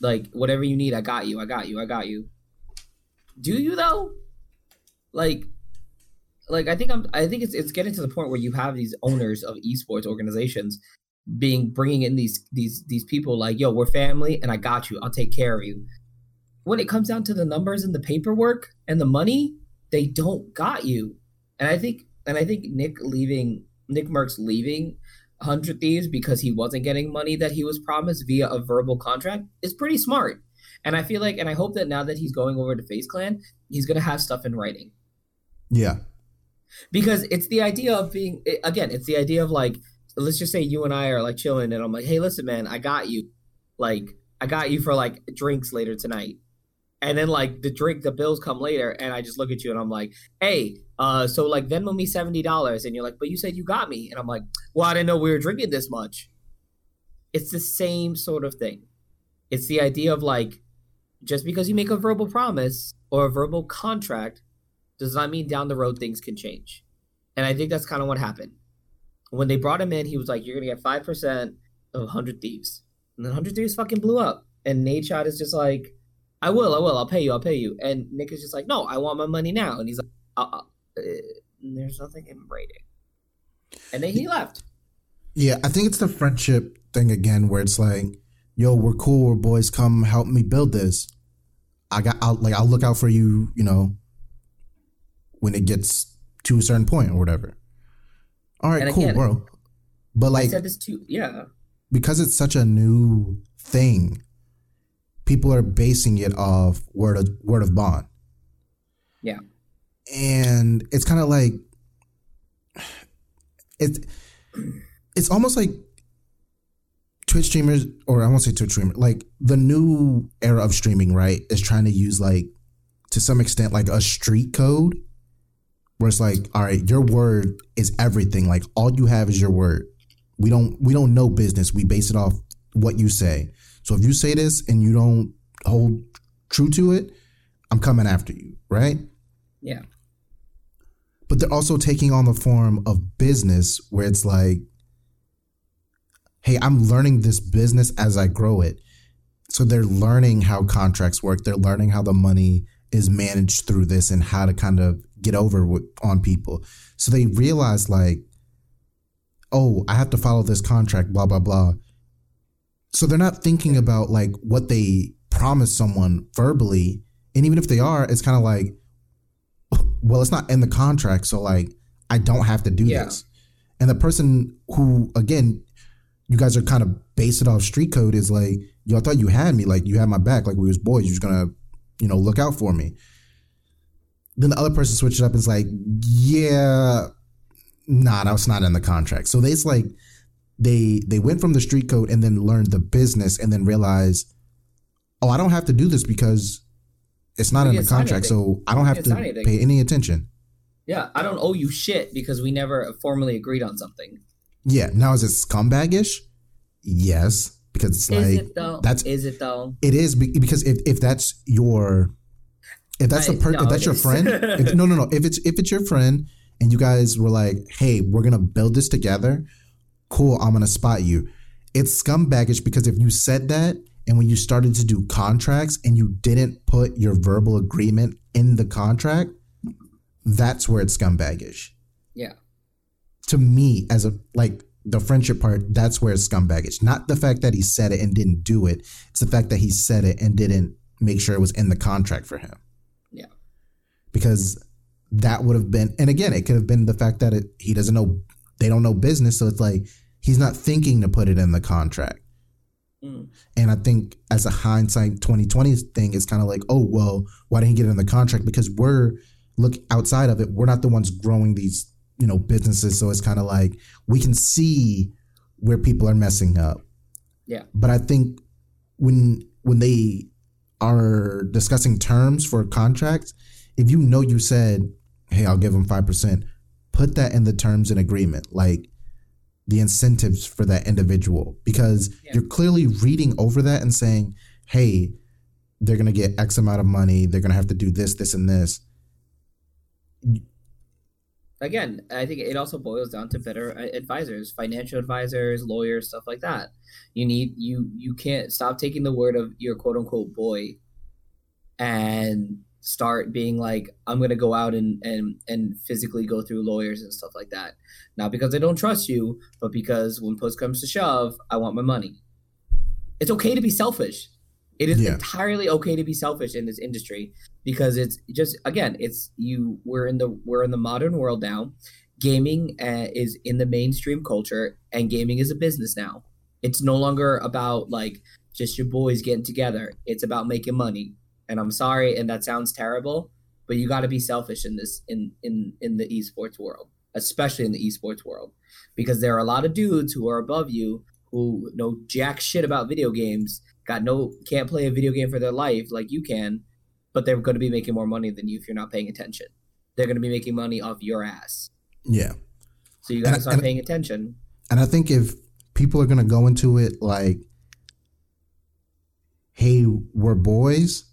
Like whatever you need, I got you. I got you. I got you. Do you though? Like, like I think I'm. I think it's it's getting to the point where you have these owners of esports organizations being bringing in these these these people like, yo, we're family, and I got you. I'll take care of you. When it comes down to the numbers and the paperwork and the money, they don't got you. And I think and I think Nick leaving Nick NICKMERCS leaving Hundred Thieves because he wasn't getting money that he was promised via a verbal contract is pretty smart. And I feel like, and I hope that now that he's going over to FaZe Clan, he's gonna have stuff in writing. Yeah. Because it's the idea of being again, it's the idea of like, let's just say you and I are like chilling, and I'm like, hey, listen, man, I got you. Like, I got you for like drinks later tonight. And then like the drink the bills come later and i just look at you and i'm like hey uh so like venmo me $70 and you're like but you said you got me. And i'm like well i didn't know we were drinking this much. It's the same sort of thing. It's the idea of like just because you make a verbal promise or a verbal contract does not mean down the road things can change and i think that's kind of what happened when they brought him in he was like you're gonna get 5% of 100 thieves and then 100 thieves fucking blew up and Nadeshot is just like I will, I will, I'll pay you, I'll pay you. And Nick is just like, no, I want my money now. And he's like, uh, uh, there's nothing in writing. And then he left. Yeah, I think it's the friendship thing again, where it's like, yo, we're cool, we're boys, come help me build this. I got, I'll, like, I'll look out for you, you know, when it gets to a certain point or whatever. All right, cool, bro. But like, too, yeah. Because it's such a new thing people are basing it off word of word of bond. Yeah. And it's kind of like it's it's almost like Twitch streamers, or I won't say Twitch streamer, like the new era of streaming, right, is trying to use like to some extent like a street code where it's like, all right, your word is everything. Like all you have is your word. We don't we don't know business. We base it off what you say. So if you say this and you don't hold true to it, I'm coming after you, right? Yeah. But they're also taking on the form of business where it's like, hey, I'm learning this business as I grow it. So they're learning how contracts work. They're learning how the money is managed through this and how to kind of get over with, on people. So they realize like, oh, I have to follow this contract, blah blah blah. So they're not thinking about like what they promise someone verbally. And even if they are, it's kind of like, [LAUGHS] well, it's not in the contract. So like, I don't have to do yeah. this. And the person who, again, you guys are kind of based it off street code is like, yo, I thought you had me. Like you had my back. Like we was boys. You was going to, you know, look out for me. Then the other person switches up and is like, yeah, nah, that's not in the contract. So it's like, they they went from the street code and then learned the business and then realized, oh, I don't have to do this because it's not in the contract, so I don't have to pay any attention. Yeah, I don't owe you shit because we never formally agreed on something. Yeah, now is it scumbagish? Yes, because it's is like it that's is it though? It is because if, if that's your if that's I, a per, no, if that's your friend, [LAUGHS] if, no, no, no. If it's if it's your friend and you guys were like, hey, we're gonna build this together, cool, I'm gonna spot you. It's scumbagish because if you said that and when you started to do contracts and you didn't put your verbal agreement in the contract, that's where it's scumbagish. Yeah. To me, as a like the friendship part, that's where it's scumbagish. Not the fact that he said it and didn't do it. It's the fact that he said it and didn't make sure it was in the contract for him. Because that would have been, and again, it could have been the fact that it, he doesn't know, they don't know business. So it's like he's not thinking to put it in the contract. Mm. And I think as a hindsight 2020 thing, it's kind of like, oh, well, why didn't he get it in the contract? Because we're look outside of it, we're not the ones growing these, you know, businesses. So it's kind of like we can see where people are messing up. Yeah. But I think when when they are discussing terms for contracts, if you know you said, hey, I'll give them five percent, put that in the terms and agreement. Like the incentives for that individual because yeah. you're clearly reading over that and saying, hey, they're going to get X amount of money. They're going to have to do this, this, and this. again, I think it also boils down to better uh, advisors, financial advisors, lawyers, stuff like that. You need you you can't stop taking the word of your quote unquote boy and start being like I'm gonna go out and and and physically go through lawyers and stuff like that. Not because I don't trust you, but because when push comes to shove, I want my money. It's okay to be selfish. It is Yeah. entirely okay to be selfish in this industry because it's just again, it's you. We're in the we're in the modern world now. Gaming uh, is in the mainstream culture, and gaming is a business now. It's no longer about like just your boys getting together. It's about making money. And I'm sorry, and that sounds terrible, but you got to be selfish in this in in in the esports world, especially in the esports world, because there are a lot of dudes who are above you who know jack shit about video games, got no can't play a video game for their life like you can, but they're going to be making more money than you if you're not paying attention. They're going to be making money off your ass. Yeah. So you got to start and- paying attention. And I think if people are gonna go into it like, hey, we're boys,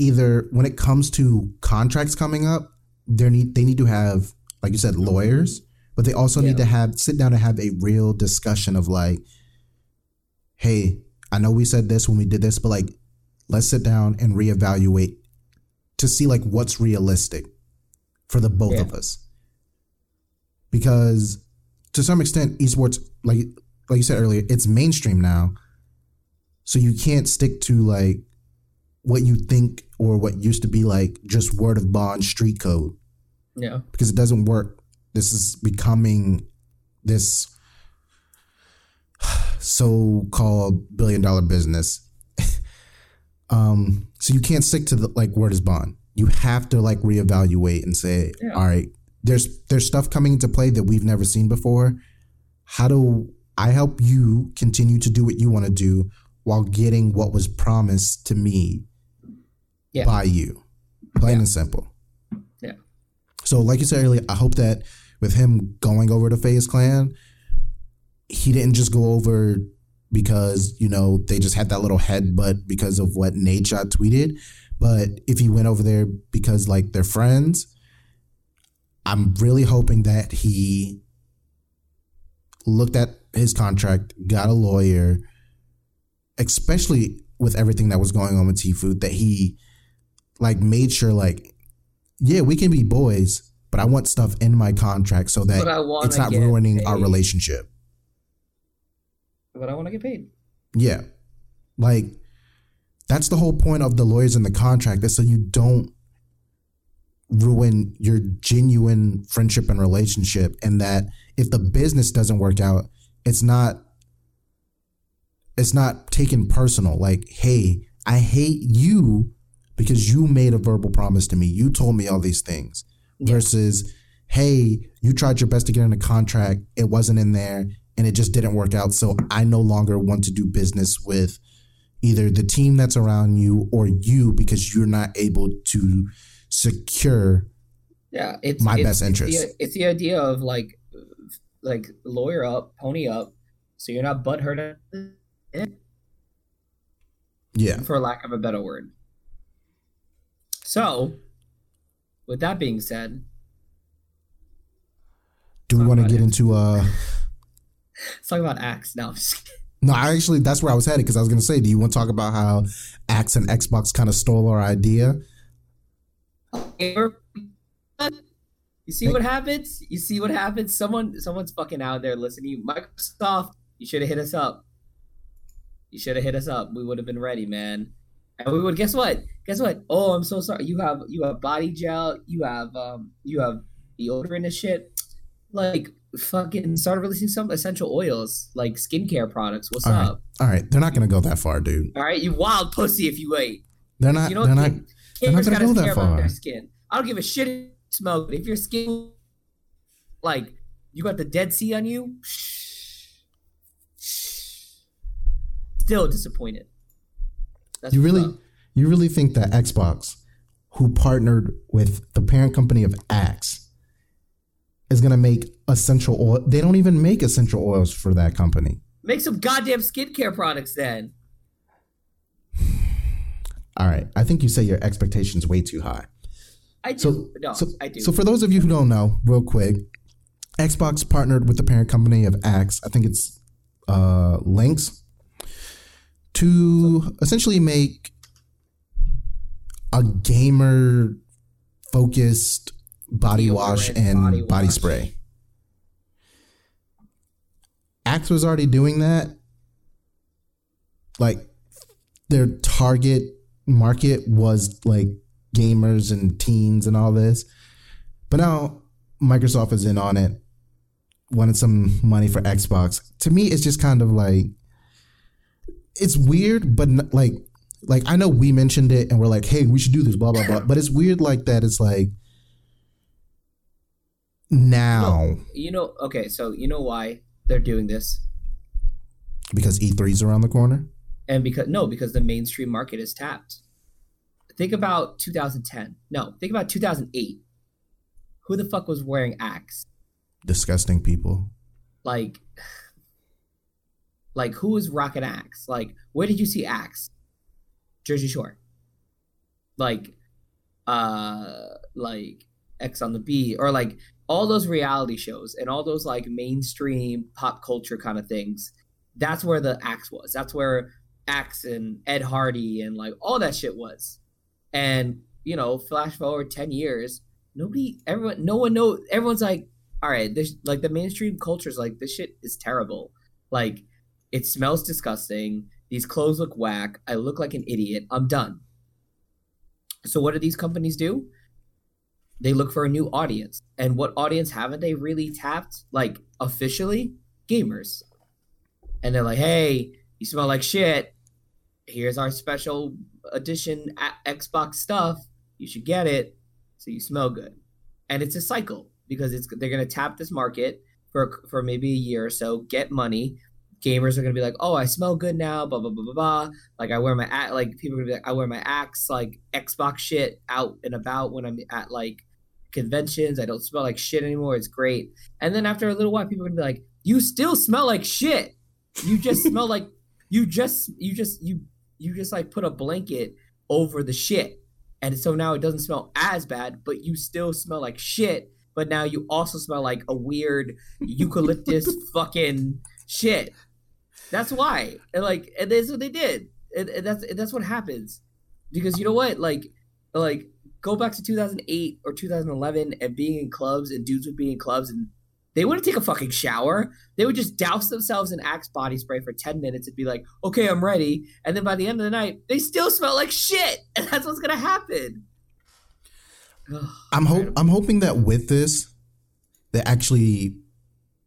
either when it comes to contracts coming up, they need they need to have, like you said, lawyers, but they also need to have sit down and have a real discussion of like, hey, I know we said this when we did this, but like, let's sit down and reevaluate to see like what's realistic for the both Yeah. of us. Because to some extent, esports, like like you said earlier, it's mainstream now. So you can't stick to like what you think or what used to be like just word of bond street code Yeah. because it doesn't work. This is becoming this so-called billion dollar business. [LAUGHS] um, so you can't stick to the like word is bond. You have to like reevaluate and say, Yeah. all right, there's there's stuff coming into play that we've never seen before. How do I help you continue to do what you want to do while getting what was promised to me Yeah. by you? Plain Yeah. and simple. Yeah. So, like you said earlier, I hope that with him going over to FaZe Clan, he didn't just go over because you know they just had that little headbutt because of what Nadeshot tweeted. But if he went over there because like they're friends, I'm really hoping that he looked at his contract, got a lawyer, especially with everything that was going on with Tfue, that he like made sure like, yeah, we can be boys, but I want stuff in my contract so that But I want it's not ruining our relationship. But I want to get paid. Yeah. Like that's the whole point of the lawyers in the contract is so you don't ruin your genuine friendship and relationship and that if the business doesn't work out, it's not it's not taken personal like, "Hey, I hate you because you made a verbal promise to me. You told me all these things." Yeah. Versus, "Hey, you tried your best to get in a contract, it wasn't in there and it just didn't work out. So I no longer want to do business with either the team that's around you or you because you're not able to secure Yeah, it's My it's- best it's interest. the- It's the idea of like, like lawyer up, pony up, so you're not butthurt, yeah. for lack of a better word. So, with that being said, Do we want to get it. into uh let's [LAUGHS] talk about Axe just. No, I actually that's where I was headed because I was going to say, do you want to talk about how Axe and Xbox kind of stole our idea? You see what happens? You see what happens? Someone, someone's fucking out there listening. Microsoft, you should have hit us up. You should have hit us up. We would have been ready, man. And we would. Guess what? Guess what? Oh, I'm so sorry. You have you have body gel. You have um you have deodorant and shit. Like fucking start releasing some essential oils, like skincare products. What's All right. up? All right, they're not going to go that far, dude. All right, you wild pussy. If you wait, They're not you know they're not they're not gonna go that far. their skin. I don't give a shit if smoke. If your skin, like, you got the Dead Sea on you, [SNIFFS] [SNIFFS] still disappointed. That's You really you really think that Xbox who partnered with the parent company of Axe is going to make essential oil they don't even make essential oils for that company. make some goddamn skincare products then. [SIGHS] All right, I think you say your expectations way too high. I do. So, no, so, I do. so for those of you who don't know, real quick, Xbox partnered with the parent company of Axe. I think it's uh, Lynx to essentially make a gamer focused body wash and body body, wash. spray. Axe was already doing that. Like their target market was like gamers and teens and all this. But now Microsoft is in on it, wanted some money for Xbox. To me, it's just kind of like it's weird, but n- like like I know we mentioned it and we're like, hey, we should do this, blah blah blah. But it's weird like that. It's like now you know, okay, so you know why they're doing this? because E3's around the corner. And because no, because the mainstream market is tapped. Think about 2010. No, think about 2008. Who the fuck was wearing Axe? Disgusting people. Like, like who is Rocket Axe? Like, where did you see Axe? Jersey Shore. Like, uh, like X on the B, or like all those reality shows and all those like mainstream pop culture kind of things. That's where the Axe was. That's where Axe and Ed Hardy and like all that shit was. And you know, flash forward ten years, nobody, everyone, no one knows. Everyone's like, all right, this like the mainstream culture is like this shit is terrible. Like, it smells disgusting. These clothes look whack. I look like an idiot. I'm done. So what do these companies do? They look for a new audience. And what audience haven't they really tapped? Like officially, gamers. And they're like, hey, you smell like shit. Here's our special edition Xbox stuff. You should get it so you smell good. And it's a cycle because it's they're gonna tap this market for for maybe a year or so, get money. Gamers are gonna be like, oh, I smell good now, blah blah blah blah blah. Like I wear my a- like people are gonna be like, I wear my axe like Xbox shit out and about when I'm at like conventions. I don't smell like shit anymore. It's great. And then after a little while, people are gonna be like, you still smell like shit. You just smell like [LAUGHS] you just you just you you just like put a blanket over the shit. And so now it doesn't smell as bad, but you still smell like shit. But now you also smell like a weird eucalyptus [LAUGHS] fucking shit. That's why. And like and that's what they did. And, and that's and that's what happens. Because you know what? Like like go back to 2008 or 2011 and being in clubs and dudes would be in clubs and they wouldn't take a fucking shower. They would just douse themselves in Axe body spray for 10 minutes and be like, okay, I'm ready. And then by the end of the night, they still smell like shit. [LAUGHS] And that's what's going to happen. [SIGHS] I'm hope I'm hoping that with this, they actually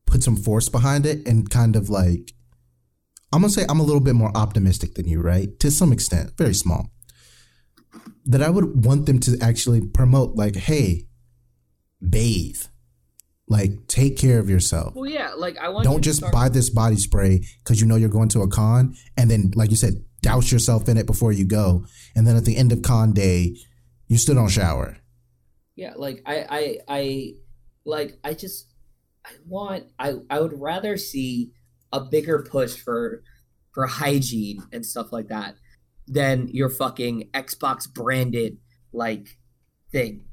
put some force behind it and kind of like I'm gonna say I'm a little bit more optimistic than you, right? To some extent, very small. That I would want them to actually promote, like, hey, bathe, like, take care of yourself. Well, yeah, like I want Don't just start- buy this body spray because you know you're going to a con, and then, like you said, douse yourself in it before you go, and then at the end of con day, you still don't shower. Yeah, like I, I, I, like I just, I want, I, I would rather see a bigger push for, for hygiene and stuff like that, than your fucking Xbox branded like thing.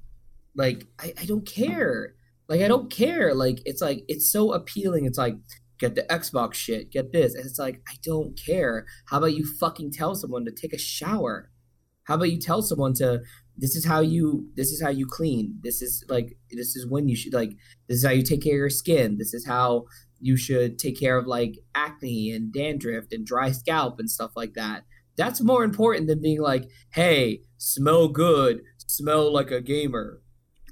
Like I, I don't care. Like I don't care. Like it's like it's so appealing. It's like get the Xbox shit, get this, and it's like I don't care. How about you fucking tell someone to take a shower? How about you tell someone to this is how you this is how you clean this is like this is when you should like this is how you take care of your skin this is how you should take care of like acne and dandruff and dry scalp and stuff like that that's more important than being like hey smell good smell like a gamer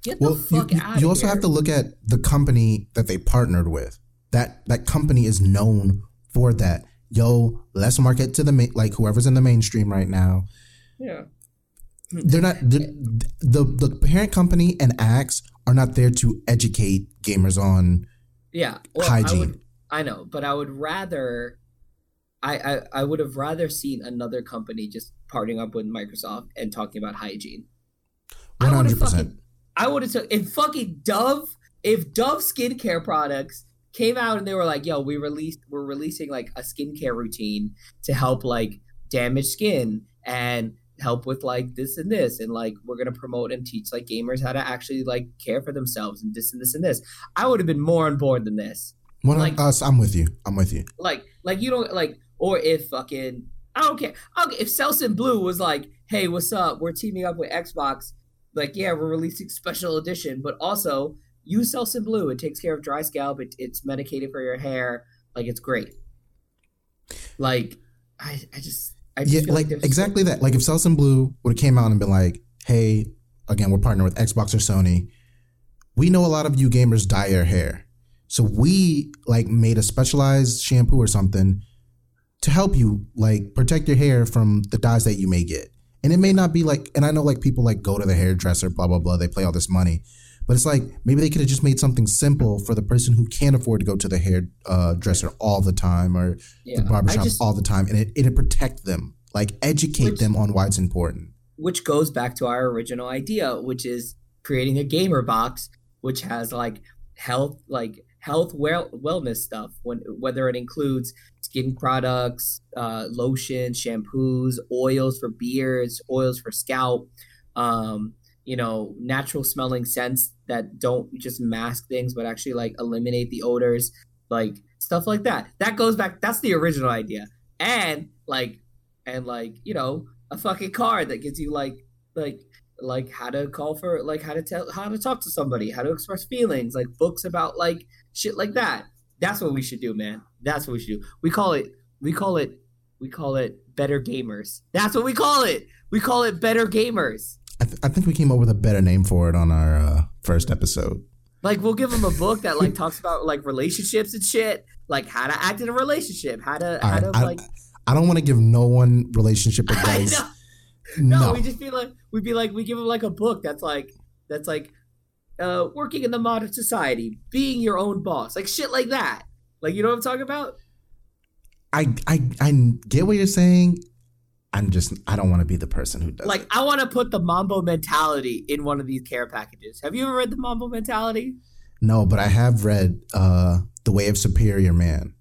get the Well, you, fuck you- out of you also here. have to look at the company that they partnered with. That that company is known for that. Yo, let's market to the main, like whoever's in the mainstream right now. yeah They're not the, the the parent company and Axe are not there to educate gamers on. Yeah, well, I, Hygiene. would, I know, but I would rather, I, I I would have rather seen another company just partnering up with Microsoft and talking about hygiene. One I would hundred have percent. fucking, I would have took if fucking Dove, if Dove skincare products came out and they were like, "Yo, we released, we're releasing like a skincare routine to help like damaged skin and help with like this and this and like we're gonna promote and teach like gamers how to actually like care for themselves and this and this and this. I would have been more on board than this. One Like- of us, I'm with you. I'm with you. like like you don't like or if fucking i don't care. Okay if Selsun blue was like hey what's up? We're teaming up with xbox. Like yeah we're releasing special edition but also use Selsun blue it takes care of dry scalp it, it's medicated for your hair like it's great. Like i I just Yeah, like there's- exactly that. Like if Selsun Blue would have came out and been like, "Hey, again, we're partnering with Xbox or Sony. We know a lot of you gamers dye your hair, so we like made a specialized shampoo or something to help you like protect your hair from the dyes that you may get. And it may not be like, and I know like people like go to the hairdresser, blah blah blah. They play all this money, but it's like maybe they could have just made something simple for the person who can't afford to go to the hairdresser uh, dresser all the time or yeah, the barbershop just- all the time, and it it'd protect them, like educate Which- them on why it's important. which goes back to our original idea, which is creating a gamer box which has like health like health well wellness stuff when whether it includes skin products, uh, lotion, shampoos, oils for beards, oils for scalp, um, you know, natural smelling scents that don't just mask things but actually like eliminate the odors, like stuff like that. That goes back that's the original idea. And like and like, you know, a fucking card that gives you like like like how to call for like how to tell how to talk to somebody how to express feelings like books about like shit like that. That's what we should do man. That's what we should do. We call it we call it we call it better gamers. That's what we call it. We call it better gamers I, th- I think we came up with a better name for it on our uh, first episode. like we'll give them a book that like [LAUGHS] talks about like relationships and shit like how to act in a relationship how to how I, to I, like I don't want to give no one relationship [LAUGHS] advice. No, No, we just be like we'd be like we give them like a book that's like that's like uh working in the modern society, being your own boss, like shit like that. Like you know what I'm talking about? I, I I get what you're saying. I'm just I don't want to be the person who does Like it. I want to put the Mamba mentality in one of these care packages. Have you ever read the Mamba mentality? No, but I have read uh, The Way of Superior Man.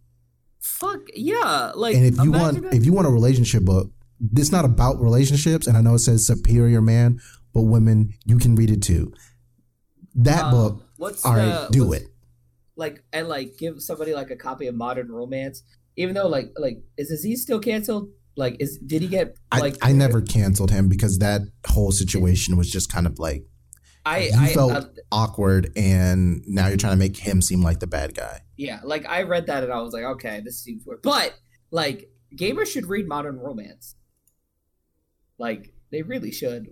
Fuck yeah! Like and if you want if you want a relationship book, it's not about relationships, and I know it says superior man, but women, you can read it too. That um, book, what's all right, the- do it. Like and like give somebody like a copy of Modern Romance, even though like like is Aziz still canceled? Like is did he get I, like I never canceled him because that whole situation was just kind of like I you I, felt uh, awkward, and now you're trying to make him seem like the bad guy. Yeah, like I read that and I was like, okay, this seems weird. But like gamers should read Modern Romance. Like they really should.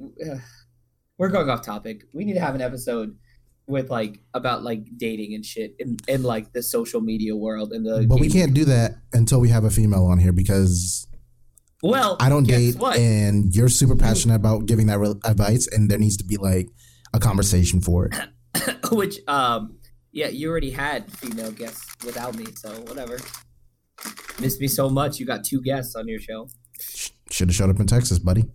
We're going off topic. We need to have an episode with like about like dating and shit in, in like the social media world and the But we can't do that until we have a female on here because Well, I don't date, what? and you're super passionate about giving that re- advice, and there needs to be like a conversation for it. [COUGHS] Which um yeah, you already had female guests without me, so whatever. Missed me so much. You got two guests on your show. Should have showed up in Texas, buddy.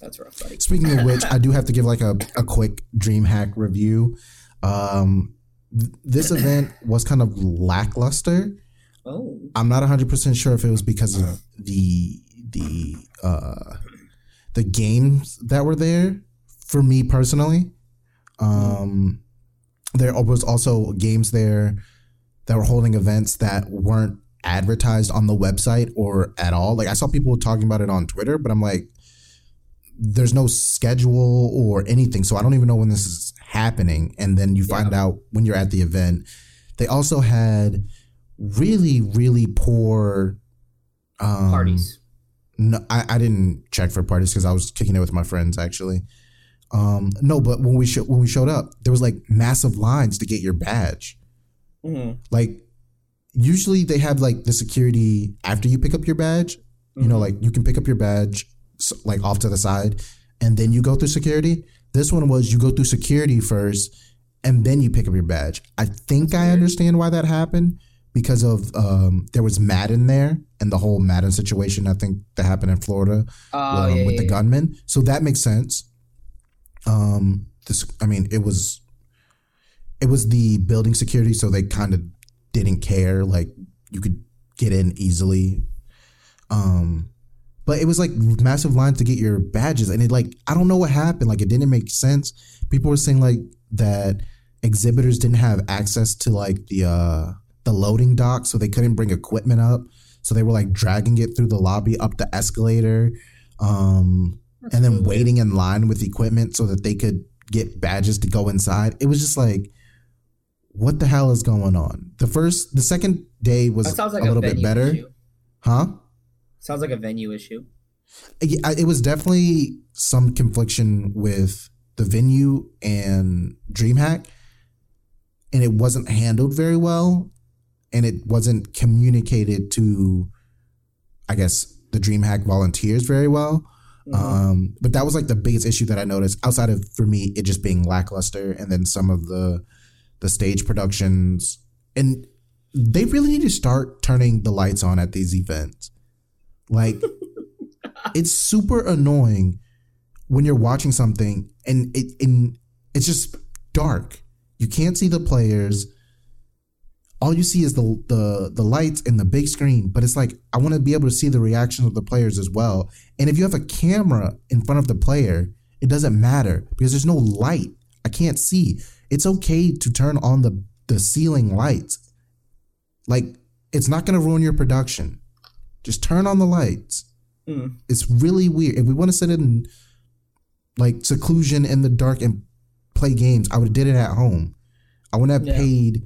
That's rough, buddy. Speaking of which, I do have to give like a, a quick DreamHack review. Um, th- this event was kind of lackluster. Oh. I'm not 100% sure if it was because of the the uh, the games that were there for me personally. Um, there was also games there that were holding events that weren't advertised on the website or at all. Like I saw people talking about it on Twitter, but I'm like, there's no schedule or anything, so I don't even know when this is happening. And then you find out when you're at the event. They also had really, really poor um, Parties. no, I, I didn't check for parties because I was kicking it with my friends actually. Um, no, but when we sho- when we showed up, there was like massive lines to get your badge. Mm-hmm. Like usually they have like the security after you pick up your badge. You know, like you can pick up your badge like off to the side, and then you go through security. This one was you go through security first, and then you pick up your badge. I think I understand why that happened because of um, there was Madden there and the whole Madden situation. I think that happened in Florida Oh, um, yeah, with yeah, the yeah. gunman. So that makes sense. Um, this, I mean, it was, it was the building security, so they kind of didn't care. Like you could get in easily. Um, but it was like massive lines to get your badges, and it like I don't know what happened. Like it didn't make sense. People were saying like that exhibitors didn't have access to like the uh the loading dock, so they couldn't bring equipment up. So they were like dragging it through the lobby up the escalator, um, and then waiting in line with equipment so that they could get badges to go inside. It was just like, what the hell is going on? The first, the second day was like a a, little bit better, issue. huh? Sounds like a venue issue. Yeah, it was definitely some confliction with the venue and DreamHack, and it wasn't handled very well, and it wasn't communicated to, I guess, the DreamHack volunteers very well. Mhm. Um, but that was like the biggest issue that I noticed outside of for me it just being lackluster, and then some of the the stage productions, and they really need to start turning the lights on at these events. Like, [LAUGHS] it's super annoying when you're watching something and it and it's just dark. You can't see the players. All you see is the the the lights and the big screen, but it's like I want to be able to see the reactions of the players as well. And if you have a camera in front of the player, it doesn't matter because there's no light. I can't see. It's okay to turn on the the ceiling lights. Like it's not going to ruin your production. Just turn on the lights. Mm. It's really weird. If we want to sit in like seclusion in the dark and play games, I would have did it at home. I wouldn't have Yeah. paid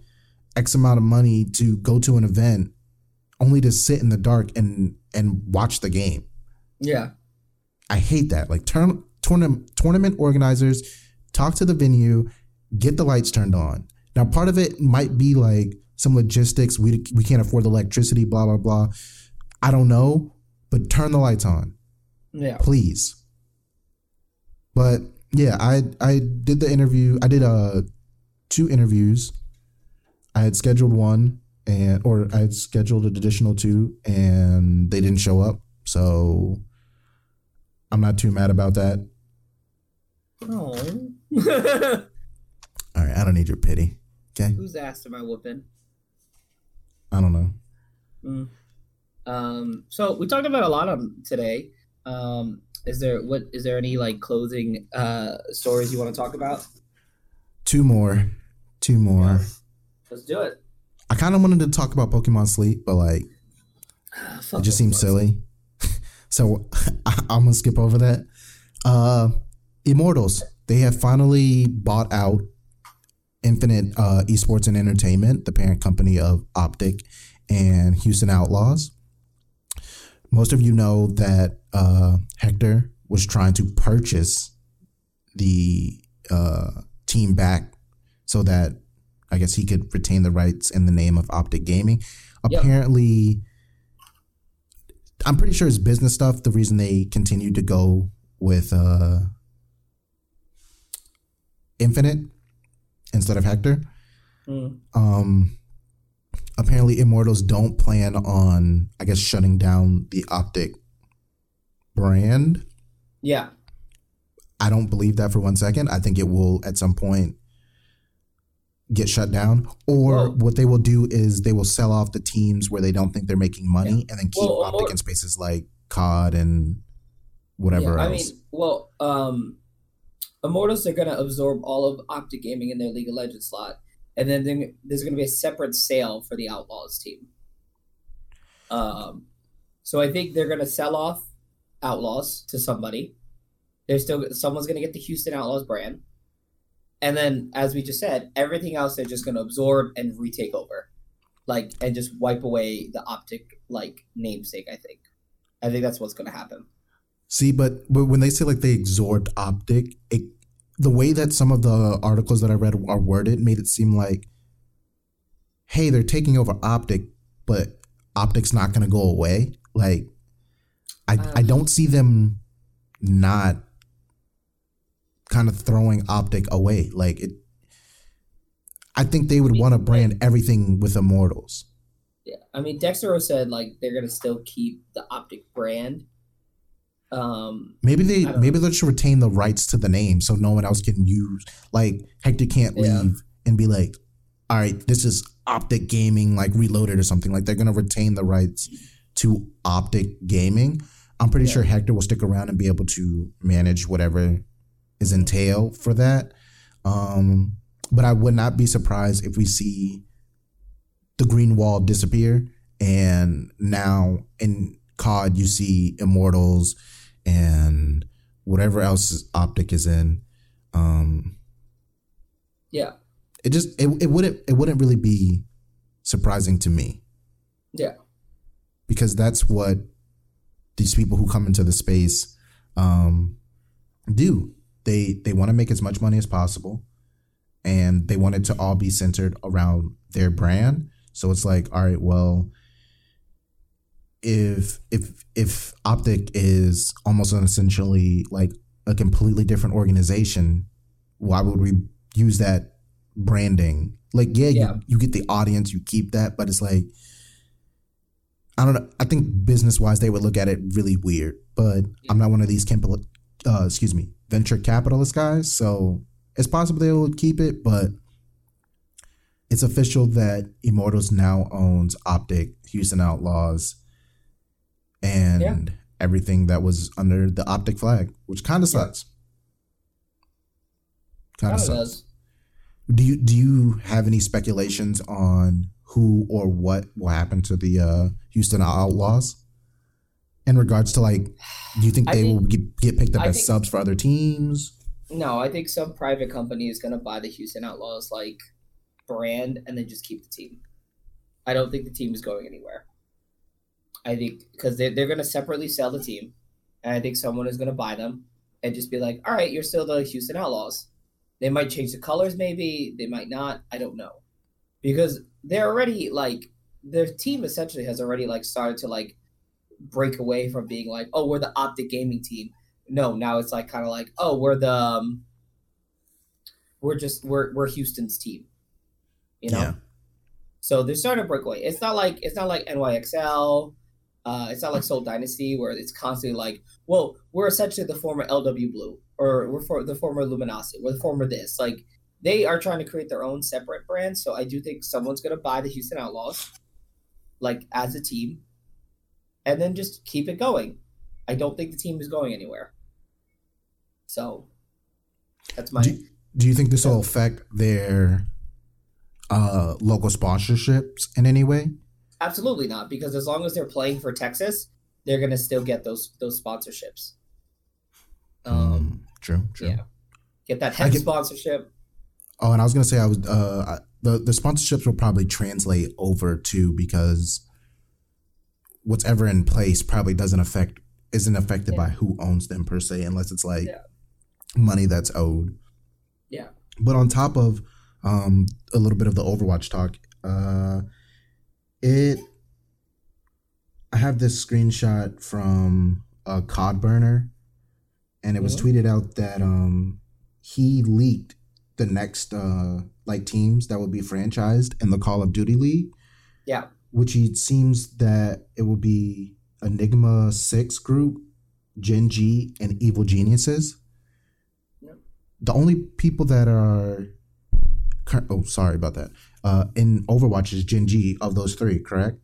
X amount of money to go to an event only to sit in the dark and and watch the game. Yeah. I hate that. Like turn tournament tournament organizers talk to the venue, get the lights turned on. Now part of it might be like some logistics. We we can't afford the electricity. Blah blah blah. I don't know, but turn the lights on, Yeah. please. But yeah, I I did the interview. I did uh two interviews. I had scheduled one and or I had scheduled an additional two and they didn't show up. So I'm not too mad about that. Oh. [LAUGHS] All right, I don't need your pity. Okay, Who's ass am I whooping? I don't know. Mm. Um, so we talked about a lot of today. Um, is there what is there any like closing uh stories you want to talk about? Two more, two more. Let's do it. I kind of wanted to talk about Pokemon Sleep, but like [SIGHS] it just seems silly. [LAUGHS] so [LAUGHS] I'm gonna skip over that. Uh, Immortals. They have finally bought out Infinite uh, Esports and Entertainment, the parent company of Optic and Houston Outlaws. Most of you know that uh, Hector was trying to purchase the uh, team back so that I guess he could retain the rights in the name of Optic Gaming. Yep. Apparently, I'm pretty sure it's business stuff. The reason they continued to go with uh, Infinite instead of Hector. Mm. Um, apparently, Immortals don't plan on, I guess, shutting down the Optic brand. Yeah. I don't believe that for one second. I think it will at some point get shut down. Or Well- what they will do is they will sell off the teams where they don't think they're making money and then keep Well, Optic or- in spaces like COD and whatever yeah, I else. mean, well, um, Immortals are gonna absorb all of Optic Gaming in their League of Legends slot, and then there's gonna be a separate sale for the Outlaws team. Um, so I think they're gonna sell off Outlaws to somebody. There's still someone's gonna get the Houston Outlaws brand, and then as we just said, everything else they're just gonna absorb and retake over, like and just wipe away the Optic like namesake. I think, I think that's what's gonna happen. See, but, but when they say like they absorbed Optic, it, the way that some of the articles that I read are worded made it seem like, hey, they're taking over Optic, but Optic's not going to go away. Like, I I Um. don't see them not kind of throwing Optic away. Like it, I think they would mean, want to brand everything with Immortals. Yeah, I mean Dexerto said like they're gonna still keep the Optic brand. Um, Maybe they maybe they should retain the rights to the name so no one else can use like Hector can't Yeah. leave and be like, all right, this is Optic Gaming like reloaded or something. Like they're gonna retain the rights to Optic Gaming. I'm pretty Yeah. sure Hector will stick around and be able to manage whatever is entailed for that. Um, but I would not be surprised if we see the green wall disappear and now in COD you see Immortals and whatever else Optic is in. Um, Yeah. it just it, it wouldn't it wouldn't really be surprising to me Yeah. because that's what these people who come into the space um, do. They they want to make as much money as possible, and they want it to all be centered around their brand. So it's like, all right, well, if if if Optic is almost essentially like a completely different organization, why would we use that branding? Like, yeah, Yeah. You, you get the audience, you keep that, but it's like I don't know. I think business wise, they would look at it really weird. But I'm not one of these capital, uh, excuse me, venture capitalist guys. So it's possible they will keep it, but it's official that Immortals now owns Optic, Houston Outlaws, and Yeah. everything that was under the Optic flag, which kind of sucks. Kind Kind of of sucks. does. Do you do you have any speculations on who or what will happen to the uh, Houston Outlaws in regards to like? Do you think they think- will get, get picked up I as think- subs for other teams? No, I think some private company is gonna buy the Houston Outlaws like brand and then just keep the team. I don't think the team is going anywhere. I think because they're, they're gonna separately sell the team, and I think someone is gonna buy them and just be like, "All right, you're still the Houston Outlaws." They might change the colors, maybe they might not. I don't know, because they're already like their team essentially has already like started to like break away from being like, "Oh, we're the Optic Gaming team." no now it's like kind of like oh we're the um, we're just we're we're houston's team you know Yeah. so they're starting to break away it's not like it's not like nyxl uh it's not like Seoul Dynasty where it's constantly like well we're essentially the former lw blue or we're for the former luminosity we're the former this like they are trying to create their own separate brand so i do think someone's going to buy the houston outlaws like as a team and then just keep it going i don't think the team is going anywhere so that's my Do, do you think this will affect their uh, local sponsorships in any way? absolutely not because as long as they're playing for Texas, they're gonna still get those those sponsorships. Um, Mm, true, true. yeah, get that head get- sponsorship. Oh, and I was gonna say I was uh I- the the sponsorships will probably translate over too because what's ever in place probably doesn't affect isn't affected Yeah. by who owns them per se unless it's like Yeah. money that's owed. Yeah. But on top of um a little bit of the Overwatch talk, uh it I have this screenshot from a COD burner and it was tweeted out that um he leaked the next uh like teams that would be franchised in the Call of Duty League, Yeah, which it seems that it will be Enigma Six Group, Gen G, and Evil Geniuses. Yep. The only people that are oh sorry about that uh in Overwatch is Gen G of those three, correct?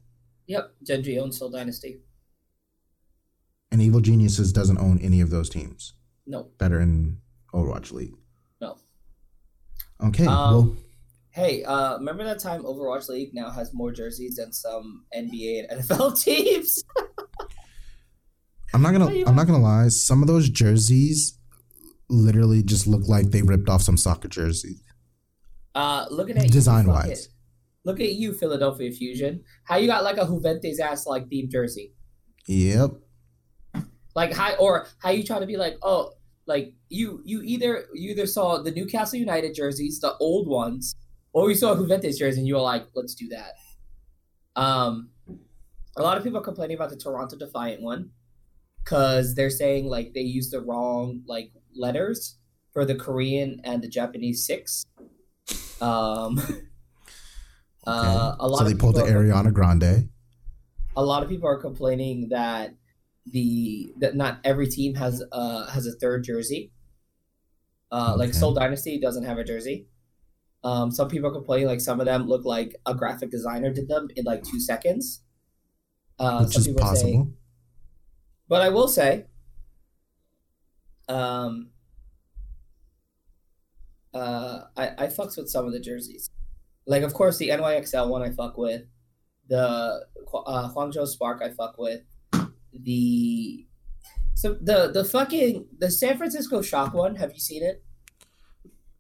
yep. Gen G owns Seoul Dynasty. And Evil Geniuses doesn't own any of those teams No, that are in Overwatch League. no. Okay, Um, well, Hey, uh, remember that time Overwatch League now has more jerseys than some NBA and [LAUGHS] NFL teams? I'm not gonna. I'm not gonna lie. Some of those jerseys literally just look like they ripped off some soccer jerseys. Uh, looking at you, Design-wise. Look at you, Philadelphia Fusion. How you got like a Juventus ass like themed jersey? Yep. like how or how you try to be like oh like you you either you either saw the Newcastle United jerseys the old ones or you saw Juventus jersey and you were like let's do that um a lot of people are complaining about the Toronto Defiant one because they're saying like they used the wrong like letters for the Korean and the Japanese six um [LAUGHS] uh, a lot so they pulled the Ariana Grande. a lot of people are complaining that the that not every team has uh has a third jersey. Uh, like Seoul Dynasty doesn't have a jersey. Um, some people are complaining like some of them look like a graphic designer did them in like two seconds. Uh, which some is people possible. saying, But I will say, um, uh, I I fucks with some of the jerseys. Like, of course, the NYXL one I fuck with. The uh, Guangzhou Spark I fuck with. The so the the fucking the San Francisco Shock one. Have you seen it?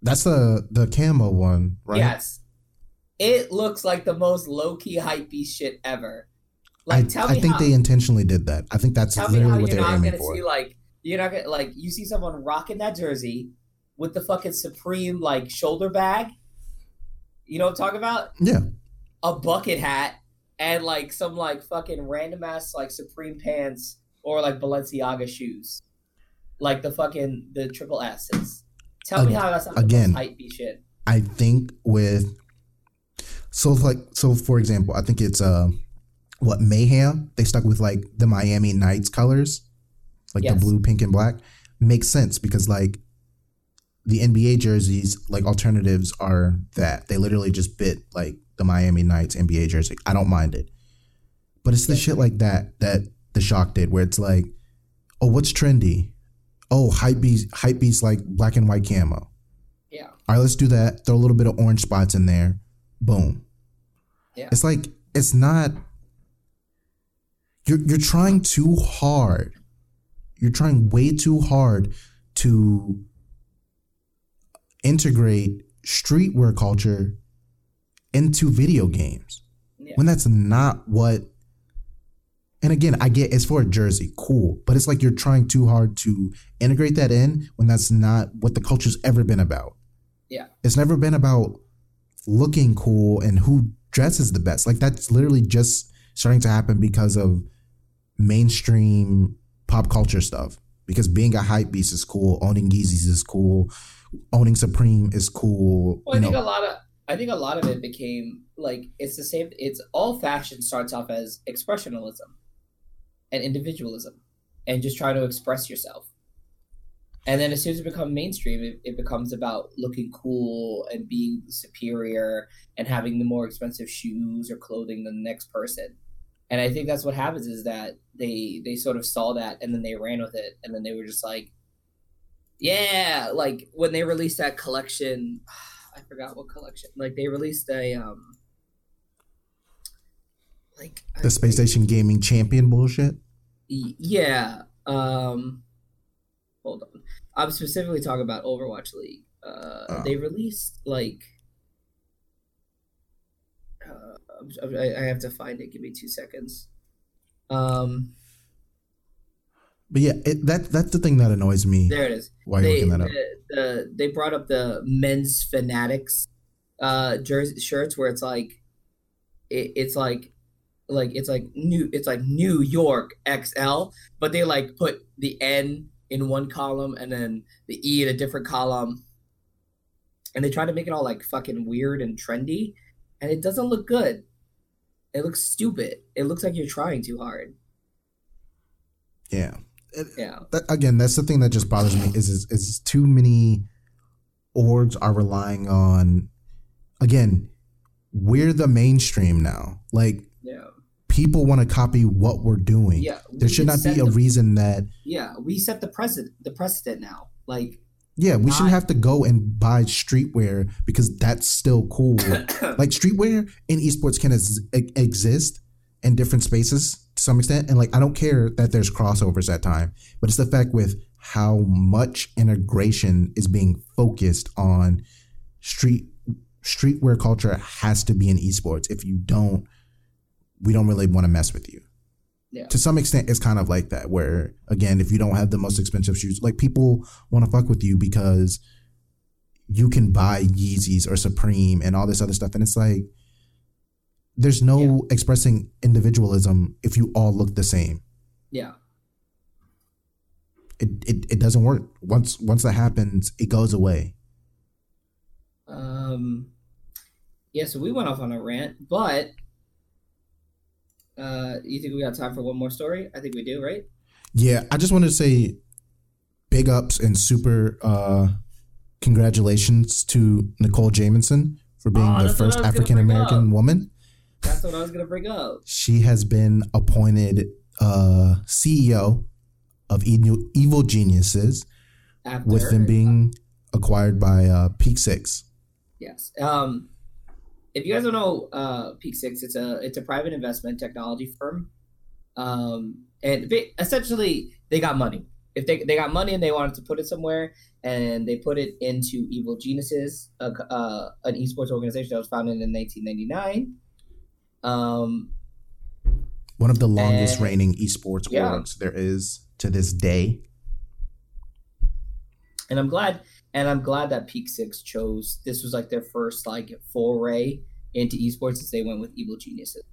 That's the the camo one, right? Yes. It looks like the most low key hypey shit ever. Like, I, tell I me think how, they intentionally did that. I think that's literally what they were aiming for. see like you're not gonna like you see someone rocking that jersey with the fucking Supreme like shoulder bag. You know what I'm talking about? Yeah. A bucket hat and like some like fucking random ass like Supreme pants or like Balenciaga shoes. Like the fucking the triple S's. Tell me how that's again. shit. I think with so like so for example, I think it's uh what mayhem they stuck with like the Miami Knights colors, like the blue, pink, and black makes sense because like the NBA jerseys like alternatives are that they literally just bit like the Miami Knights NBA jersey. I don't mind it, but it's the shit like that that the shock did where it's like, oh, what's trendy? Oh, hype beast, hype beast like black and white camo. Yeah. All right, let's do that. Throw a little bit of orange spots in there. Boom. Yeah. It's like it's not. You're you're trying too hard. You're trying way too hard to integrate streetwear culture into video games Yeah. when that's not what. And again, I get it's for a jersey, cool, but it's like you're trying too hard to integrate that in when that's not what the culture's ever been about. Yeah. It's never been about looking cool and who dresses the best. Like that's literally just starting to happen because of mainstream pop culture stuff. Because being a hype beast is cool, owning Yeezys is cool, owning Supreme is cool. Well, I think know, a lot of I think a lot of it became like it's the same. It's all fashion starts off as expressionalism and individualism, and just trying to express yourself. And then as soon as it becomes mainstream, it, it becomes about looking cool and being superior and having the more expensive shoes or clothing than the next person. And I think that's what happens is that they they sort of saw that and then they ran with it and then they were just like, yeah, like when they released that collection, [SIGHS] I forgot what collection. Like they released a um, like I the Space Station Gaming Champion bullshit. Yeah. Um hold on. I'm specifically talking about Overwatch League. Uh Oh. they released like uh, I, I have to find it. Give me 2 seconds. Um But yeah, it, that that's the thing that annoys me. there it is. Why they, looking that up, The, the, they brought up the men's fanatics uh jersey shirts where it's like it, it's like like it's like new it's like New York XL, but they like put the N in one column and then the E in a different column. And they try to make it all like fucking weird and trendy, and it doesn't look good. It looks stupid. It looks like you're trying too hard. yeah. Yeah. That, again, that's the thing that just bothers me is, is is too many orgs are relying on. Again, we're the mainstream now. Like Yeah. People want to copy what we're doing. Yeah. There should not be a the- reason that Yeah, we set the precedent the precedent now. Like yeah, we shouldn't have to go and buy streetwear because that's still cool. [COUGHS] like streetwear in esports can ex- exist in different spaces to some extent and like i don't care that there's crossovers at time but it's the fact with how much integration is being focused on street streetwear culture has to be in esports if you don't we don't really want to mess with you Yeah. to some extent it's kind of like that where again if you don't have the most expensive shoes like people want to fuck with you because you can buy Yeezys or Supreme and all this other stuff. And it's like, there's no expressing individualism if you all look the same. yeah. It, it, it doesn't work. Once once that happens, it goes away. Um, yeah, so we went off on a rant, but uh, you think we got time for one more story? I think we do, right? Yeah, I just wanted to say big ups and super uh, congratulations to Nicole Jameson for being Oh, the that's what I first African American woman. That's what I was gonna bring up. She has been appointed uh, CEO of Evil, Evil Geniuses, After, with them being acquired by uh, Peak Six. Yes. Um, if you guys don't know uh, Peak Six, it's a it's a private investment technology firm, um, and they, essentially they got money. If they they got money and they wanted to put it somewhere, and they put it into Evil Geniuses, a, uh, an esports organization that was founded in 1999. Um, One of the longest And- reigning esports Yeah. orgs there is to this day. and I'm glad and I'm glad that Peak Six chose this was like their first like foray into esports as they went with Evil Geniuses.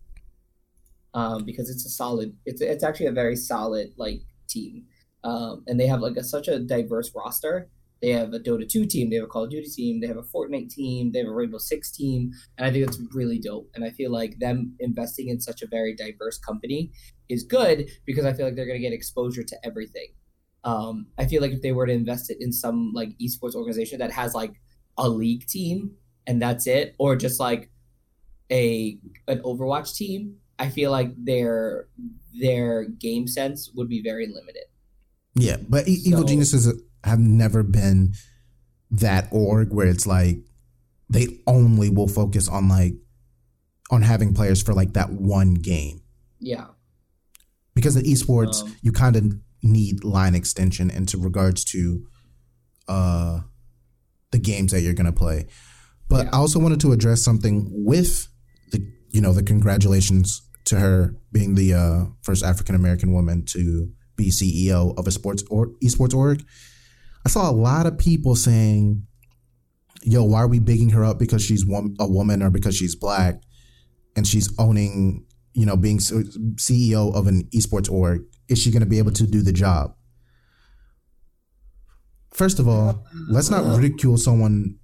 Um, because it's a solid it's it's actually a very solid like team. Um, and they have like a, such a diverse roster. They have a Dota 2 team, they have a Call of Duty team, they have a Fortnite team, they have a Rainbow Six team, and I think that's really dope. And I feel like them investing in such a very diverse company is good because I feel like they're going to get exposure to everything. Um, I feel like if they were to invest it in some like esports organization that has like a league team and that's it, or just like a an Overwatch team, I feel like their their game sense would be very limited. Yeah, but E- Evil Geniuses have never been that org where it's like they only will focus on like on having players for like that one game. Yeah, Because in esports, Um, you kind of need line extension into regards to uh the games that you're gonna play. But Yeah. I also wanted to address something with the you know the congratulations to her being the uh, first African American woman to be CEO of a sports or esports org. I saw a lot of people saying, "Yo, why are we bigging her up because she's wom- a woman or because she's black and she's owning, you know, being CEO of an esports org? Is she going to be able to do the job?" First of all, let's not ridicule someone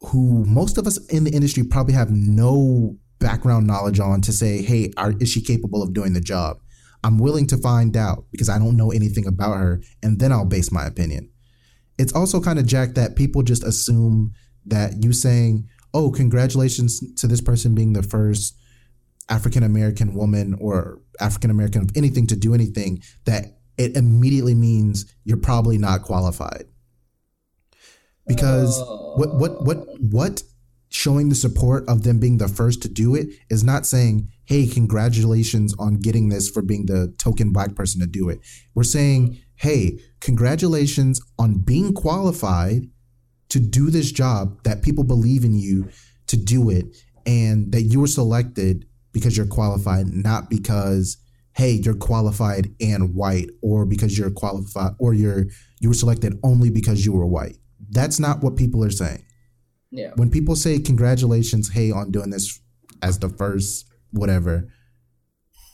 who most of us in the industry probably have no background knowledge on to say, hey, are, is she capable of doing the job? I'm willing to find out because I don't know anything about her, and then I'll base my opinion. It's also kind of jacked that people just assume that you saying, oh, congratulations to this person being the first African American woman or African American of anything to do anything, that it immediately means you're probably not qualified. Because what what what what showing the support of them being the first to do it is not saying, "Hey, congratulations on getting this for being the token black person to do it." We're saying, "Hey, congratulations on being qualified to do this job that people believe in you to do it and that you were selected because you're qualified, not because hey, you're qualified and white or because you're qualified or you're you were selected only because you were white." That's not what people are saying. Yeah, when people say congratulations hey on doing this as the first whatever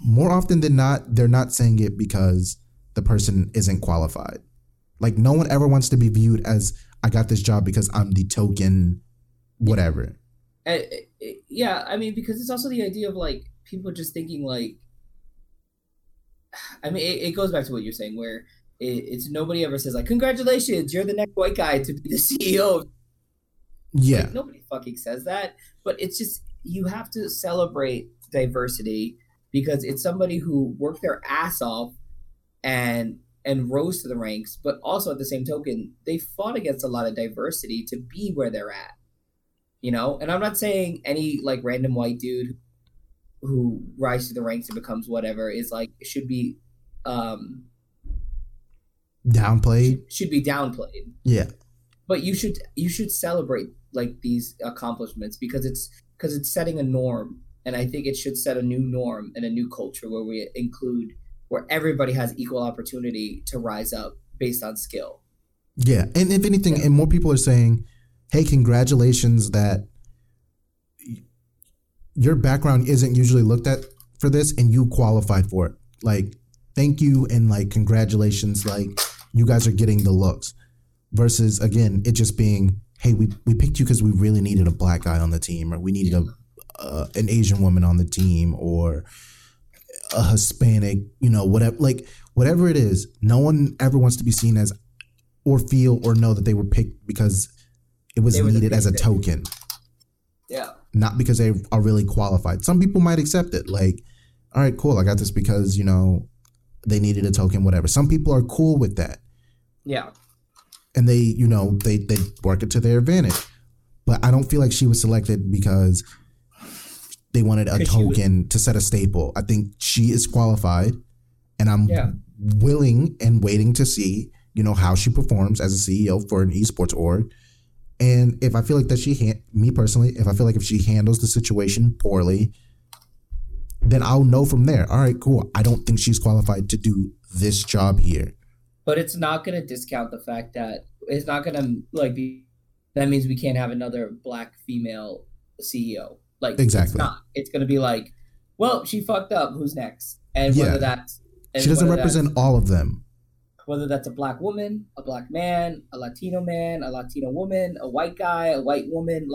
more often than not they're not saying it because the person isn't qualified. Like no one ever wants to be viewed as i got this job because i'm the token whatever yeah. I mean, because it's also the idea of like people just thinking like. I mean, it, it goes back to what you're saying, where it, it's nobody ever says like, "Congratulations, you're the next white guy to be the [LAUGHS] CEO yeah Like, nobody fucking says that. But it's just you have to celebrate diversity because it's somebody who worked their ass off and and rose to the ranks, but also at the same token, they fought against a lot of diversity to be where they're at. You know, and I'm not saying any like random white dude who rises to the ranks and becomes whatever is like should be um downplayed? should be downplayed. yeah. But you should you should celebrate like these accomplishments because it's because it's setting a norm. And i think it should set a new norm and a new culture where we include where everybody has equal opportunity to rise up based on skill. Yeah, and if anything, and more people are saying, "Hey, congratulations that your background isn't usually looked at for this, and you qualified for it. Like, thank you, and like congratulations, like you guys are getting the looks." Versus again, it just being, "Hey, we we picked you because we really needed a black guy on the team, or we needed a uh, an Asian woman on the team, or." a Hispanic, you know, whatever, like whatever it is, no one ever wants to be seen as or feel or know that they were picked because it was They were the needed as a token, yeah not because they are really qualified. Some people might accept it, like, all right, cool, I got this because you know they needed a token, whatever. Some people are cool with that. Yeah. And they, you know, they they work it to their advantage. But I don't feel like she was selected because they wanted a token to set a staple. I think she is qualified and I'm yeah. willing and waiting to see, you know, how she performs as a CEO for an esports org. And if I feel like that she, ha- me personally, if I feel like if she handles the situation poorly, then I'll know from there. All right, cool. I don't think she's qualified to do this job here. But it's not going to discount the fact that it's not going to like be. That means we can't have another black female CEO. Like exactly, it's not. It's going to be like, well, she fucked up. Who's next? And yeah. whether that's she doesn't represent all of them. Whether that's a black woman, a black man, a Latino man, a Latino woman, a white guy, a white woman,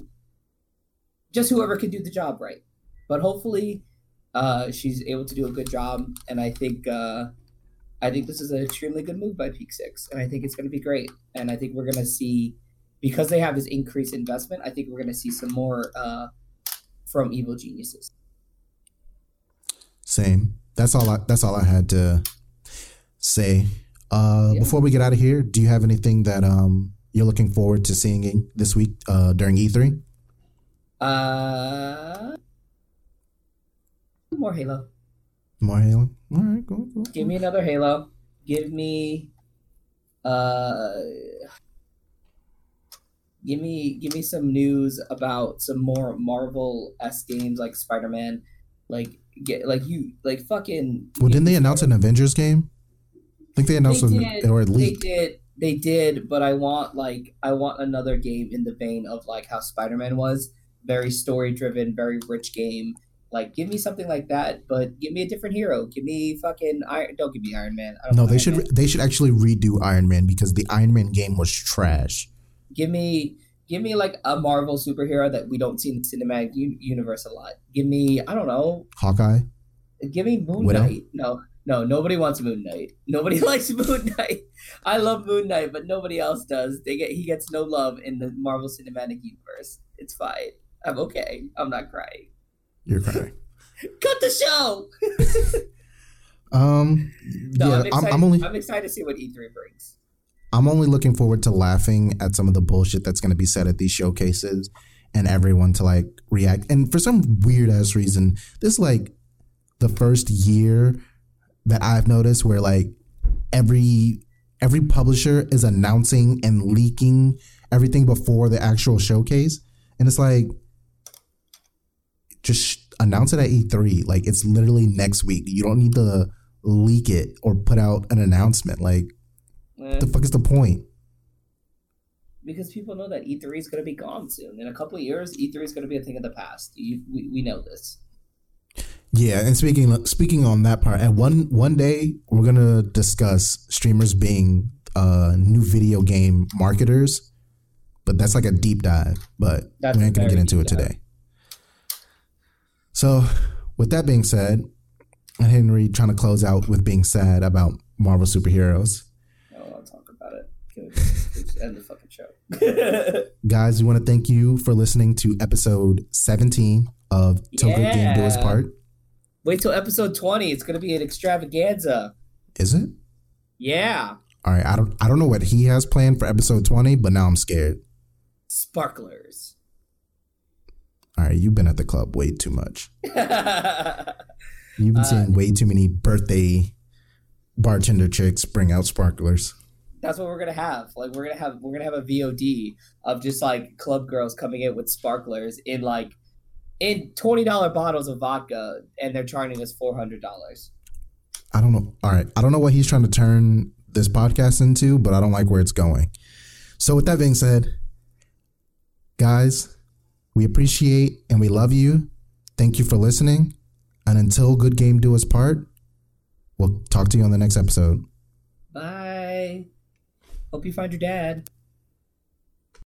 just whoever can do the job right. But hopefully, uh, she's able to do a good job, and I think uh, I think this is an extremely good move by Peak Six, and I think it's going to be great. And I think we're going to see because they have this increased investment. I think we're going to see some more uh, from Evil Geniuses. Same. That's all. I, that's all I had to say. Uh, yeah. Before we get out of here, do you have anything that um, you're looking forward to seeing this week uh, during E3? Uh, more Halo. More Halo. All right, cool, cool. Give me another Halo. Give me, uh, give me give me some news about some more Marvel s games like Spider Man. Like get like you like fucking. Well, didn't they announce an Avengers game? I think they announced they did, or leaked. They did. They did, but I want like I want another game in the vein of like how Spider Man was, very story driven, very rich game. Like, give me something like that, but give me a different hero. Give me fucking Iron. Don't give me Iron Man. no, they Iron should. Man. They should actually redo Iron Man because the Iron Man game was trash. Give me give me like a Marvel superhero that we don't see in the cinematic u- universe a lot. Give me, I don't know, Hawkeye. Give me Moon Widow? Knight. No, no, nobody wants Moon Knight. Nobody [LAUGHS] likes Moon Knight. I love Moon Knight, but nobody else does. They get he gets no love in the Marvel Cinematic Universe. It's fine. I'm okay. I'm not crying. You're crying. [LAUGHS] Cut the show. [LAUGHS] um. no, yeah, I'm, excited, I'm, I'm only. I'm excited to see what E3 brings. I'm only looking forward to laughing at some of the bullshit that's going to be said at these showcases and everyone to like react. And for some weird ass reason, this like the first year that I've noticed where like every every publisher is announcing and leaking everything before the actual showcase. And it's like just announce it at E3. Like it's literally next week. You don't need to leak it or put out an announcement. Like what the fuck is the point? Because people know that E3 is going to be gone soon. In a couple years, E3 is going to be a thing of the past. You, we, we know this. Yeah, and speaking speaking on that part, at one one day we're gonna discuss streamers being uh, new video game marketers, but that's like a deep dive. But that's we ain't gonna get into it dive. today. So, with that being said, Henry trying to close out with being sad about Marvel superheroes I don't want to talk about it. Just end the fucking show. [LAUGHS] Guys, we want to thank you for listening to episode 17 of Till yeah. Game Do Us Part. Wait till episode 20. It's gonna be an extravaganza. Is it? Yeah. All right. I don't I don't know what he has planned for episode 20, but now I'm scared. Sparklers. All right, you've been at the club way too much. [LAUGHS] you've been uh, seeing way too many birthday bartender chicks bring out sparklers that's what we're gonna have. Like we're gonna have we're gonna have a VOD of just like club girls coming in with sparklers in like in twenty dollar bottles of vodka, and they're charging us four hundred dollars. I don't know. All right, I don't know what he's trying to turn this podcast into, but I don't like where it's going. So with that being said, guys, we appreciate and we love you. Thank you for listening. And until good game do us part, we'll talk to you on the next episode. Bye. Hope you find your dad.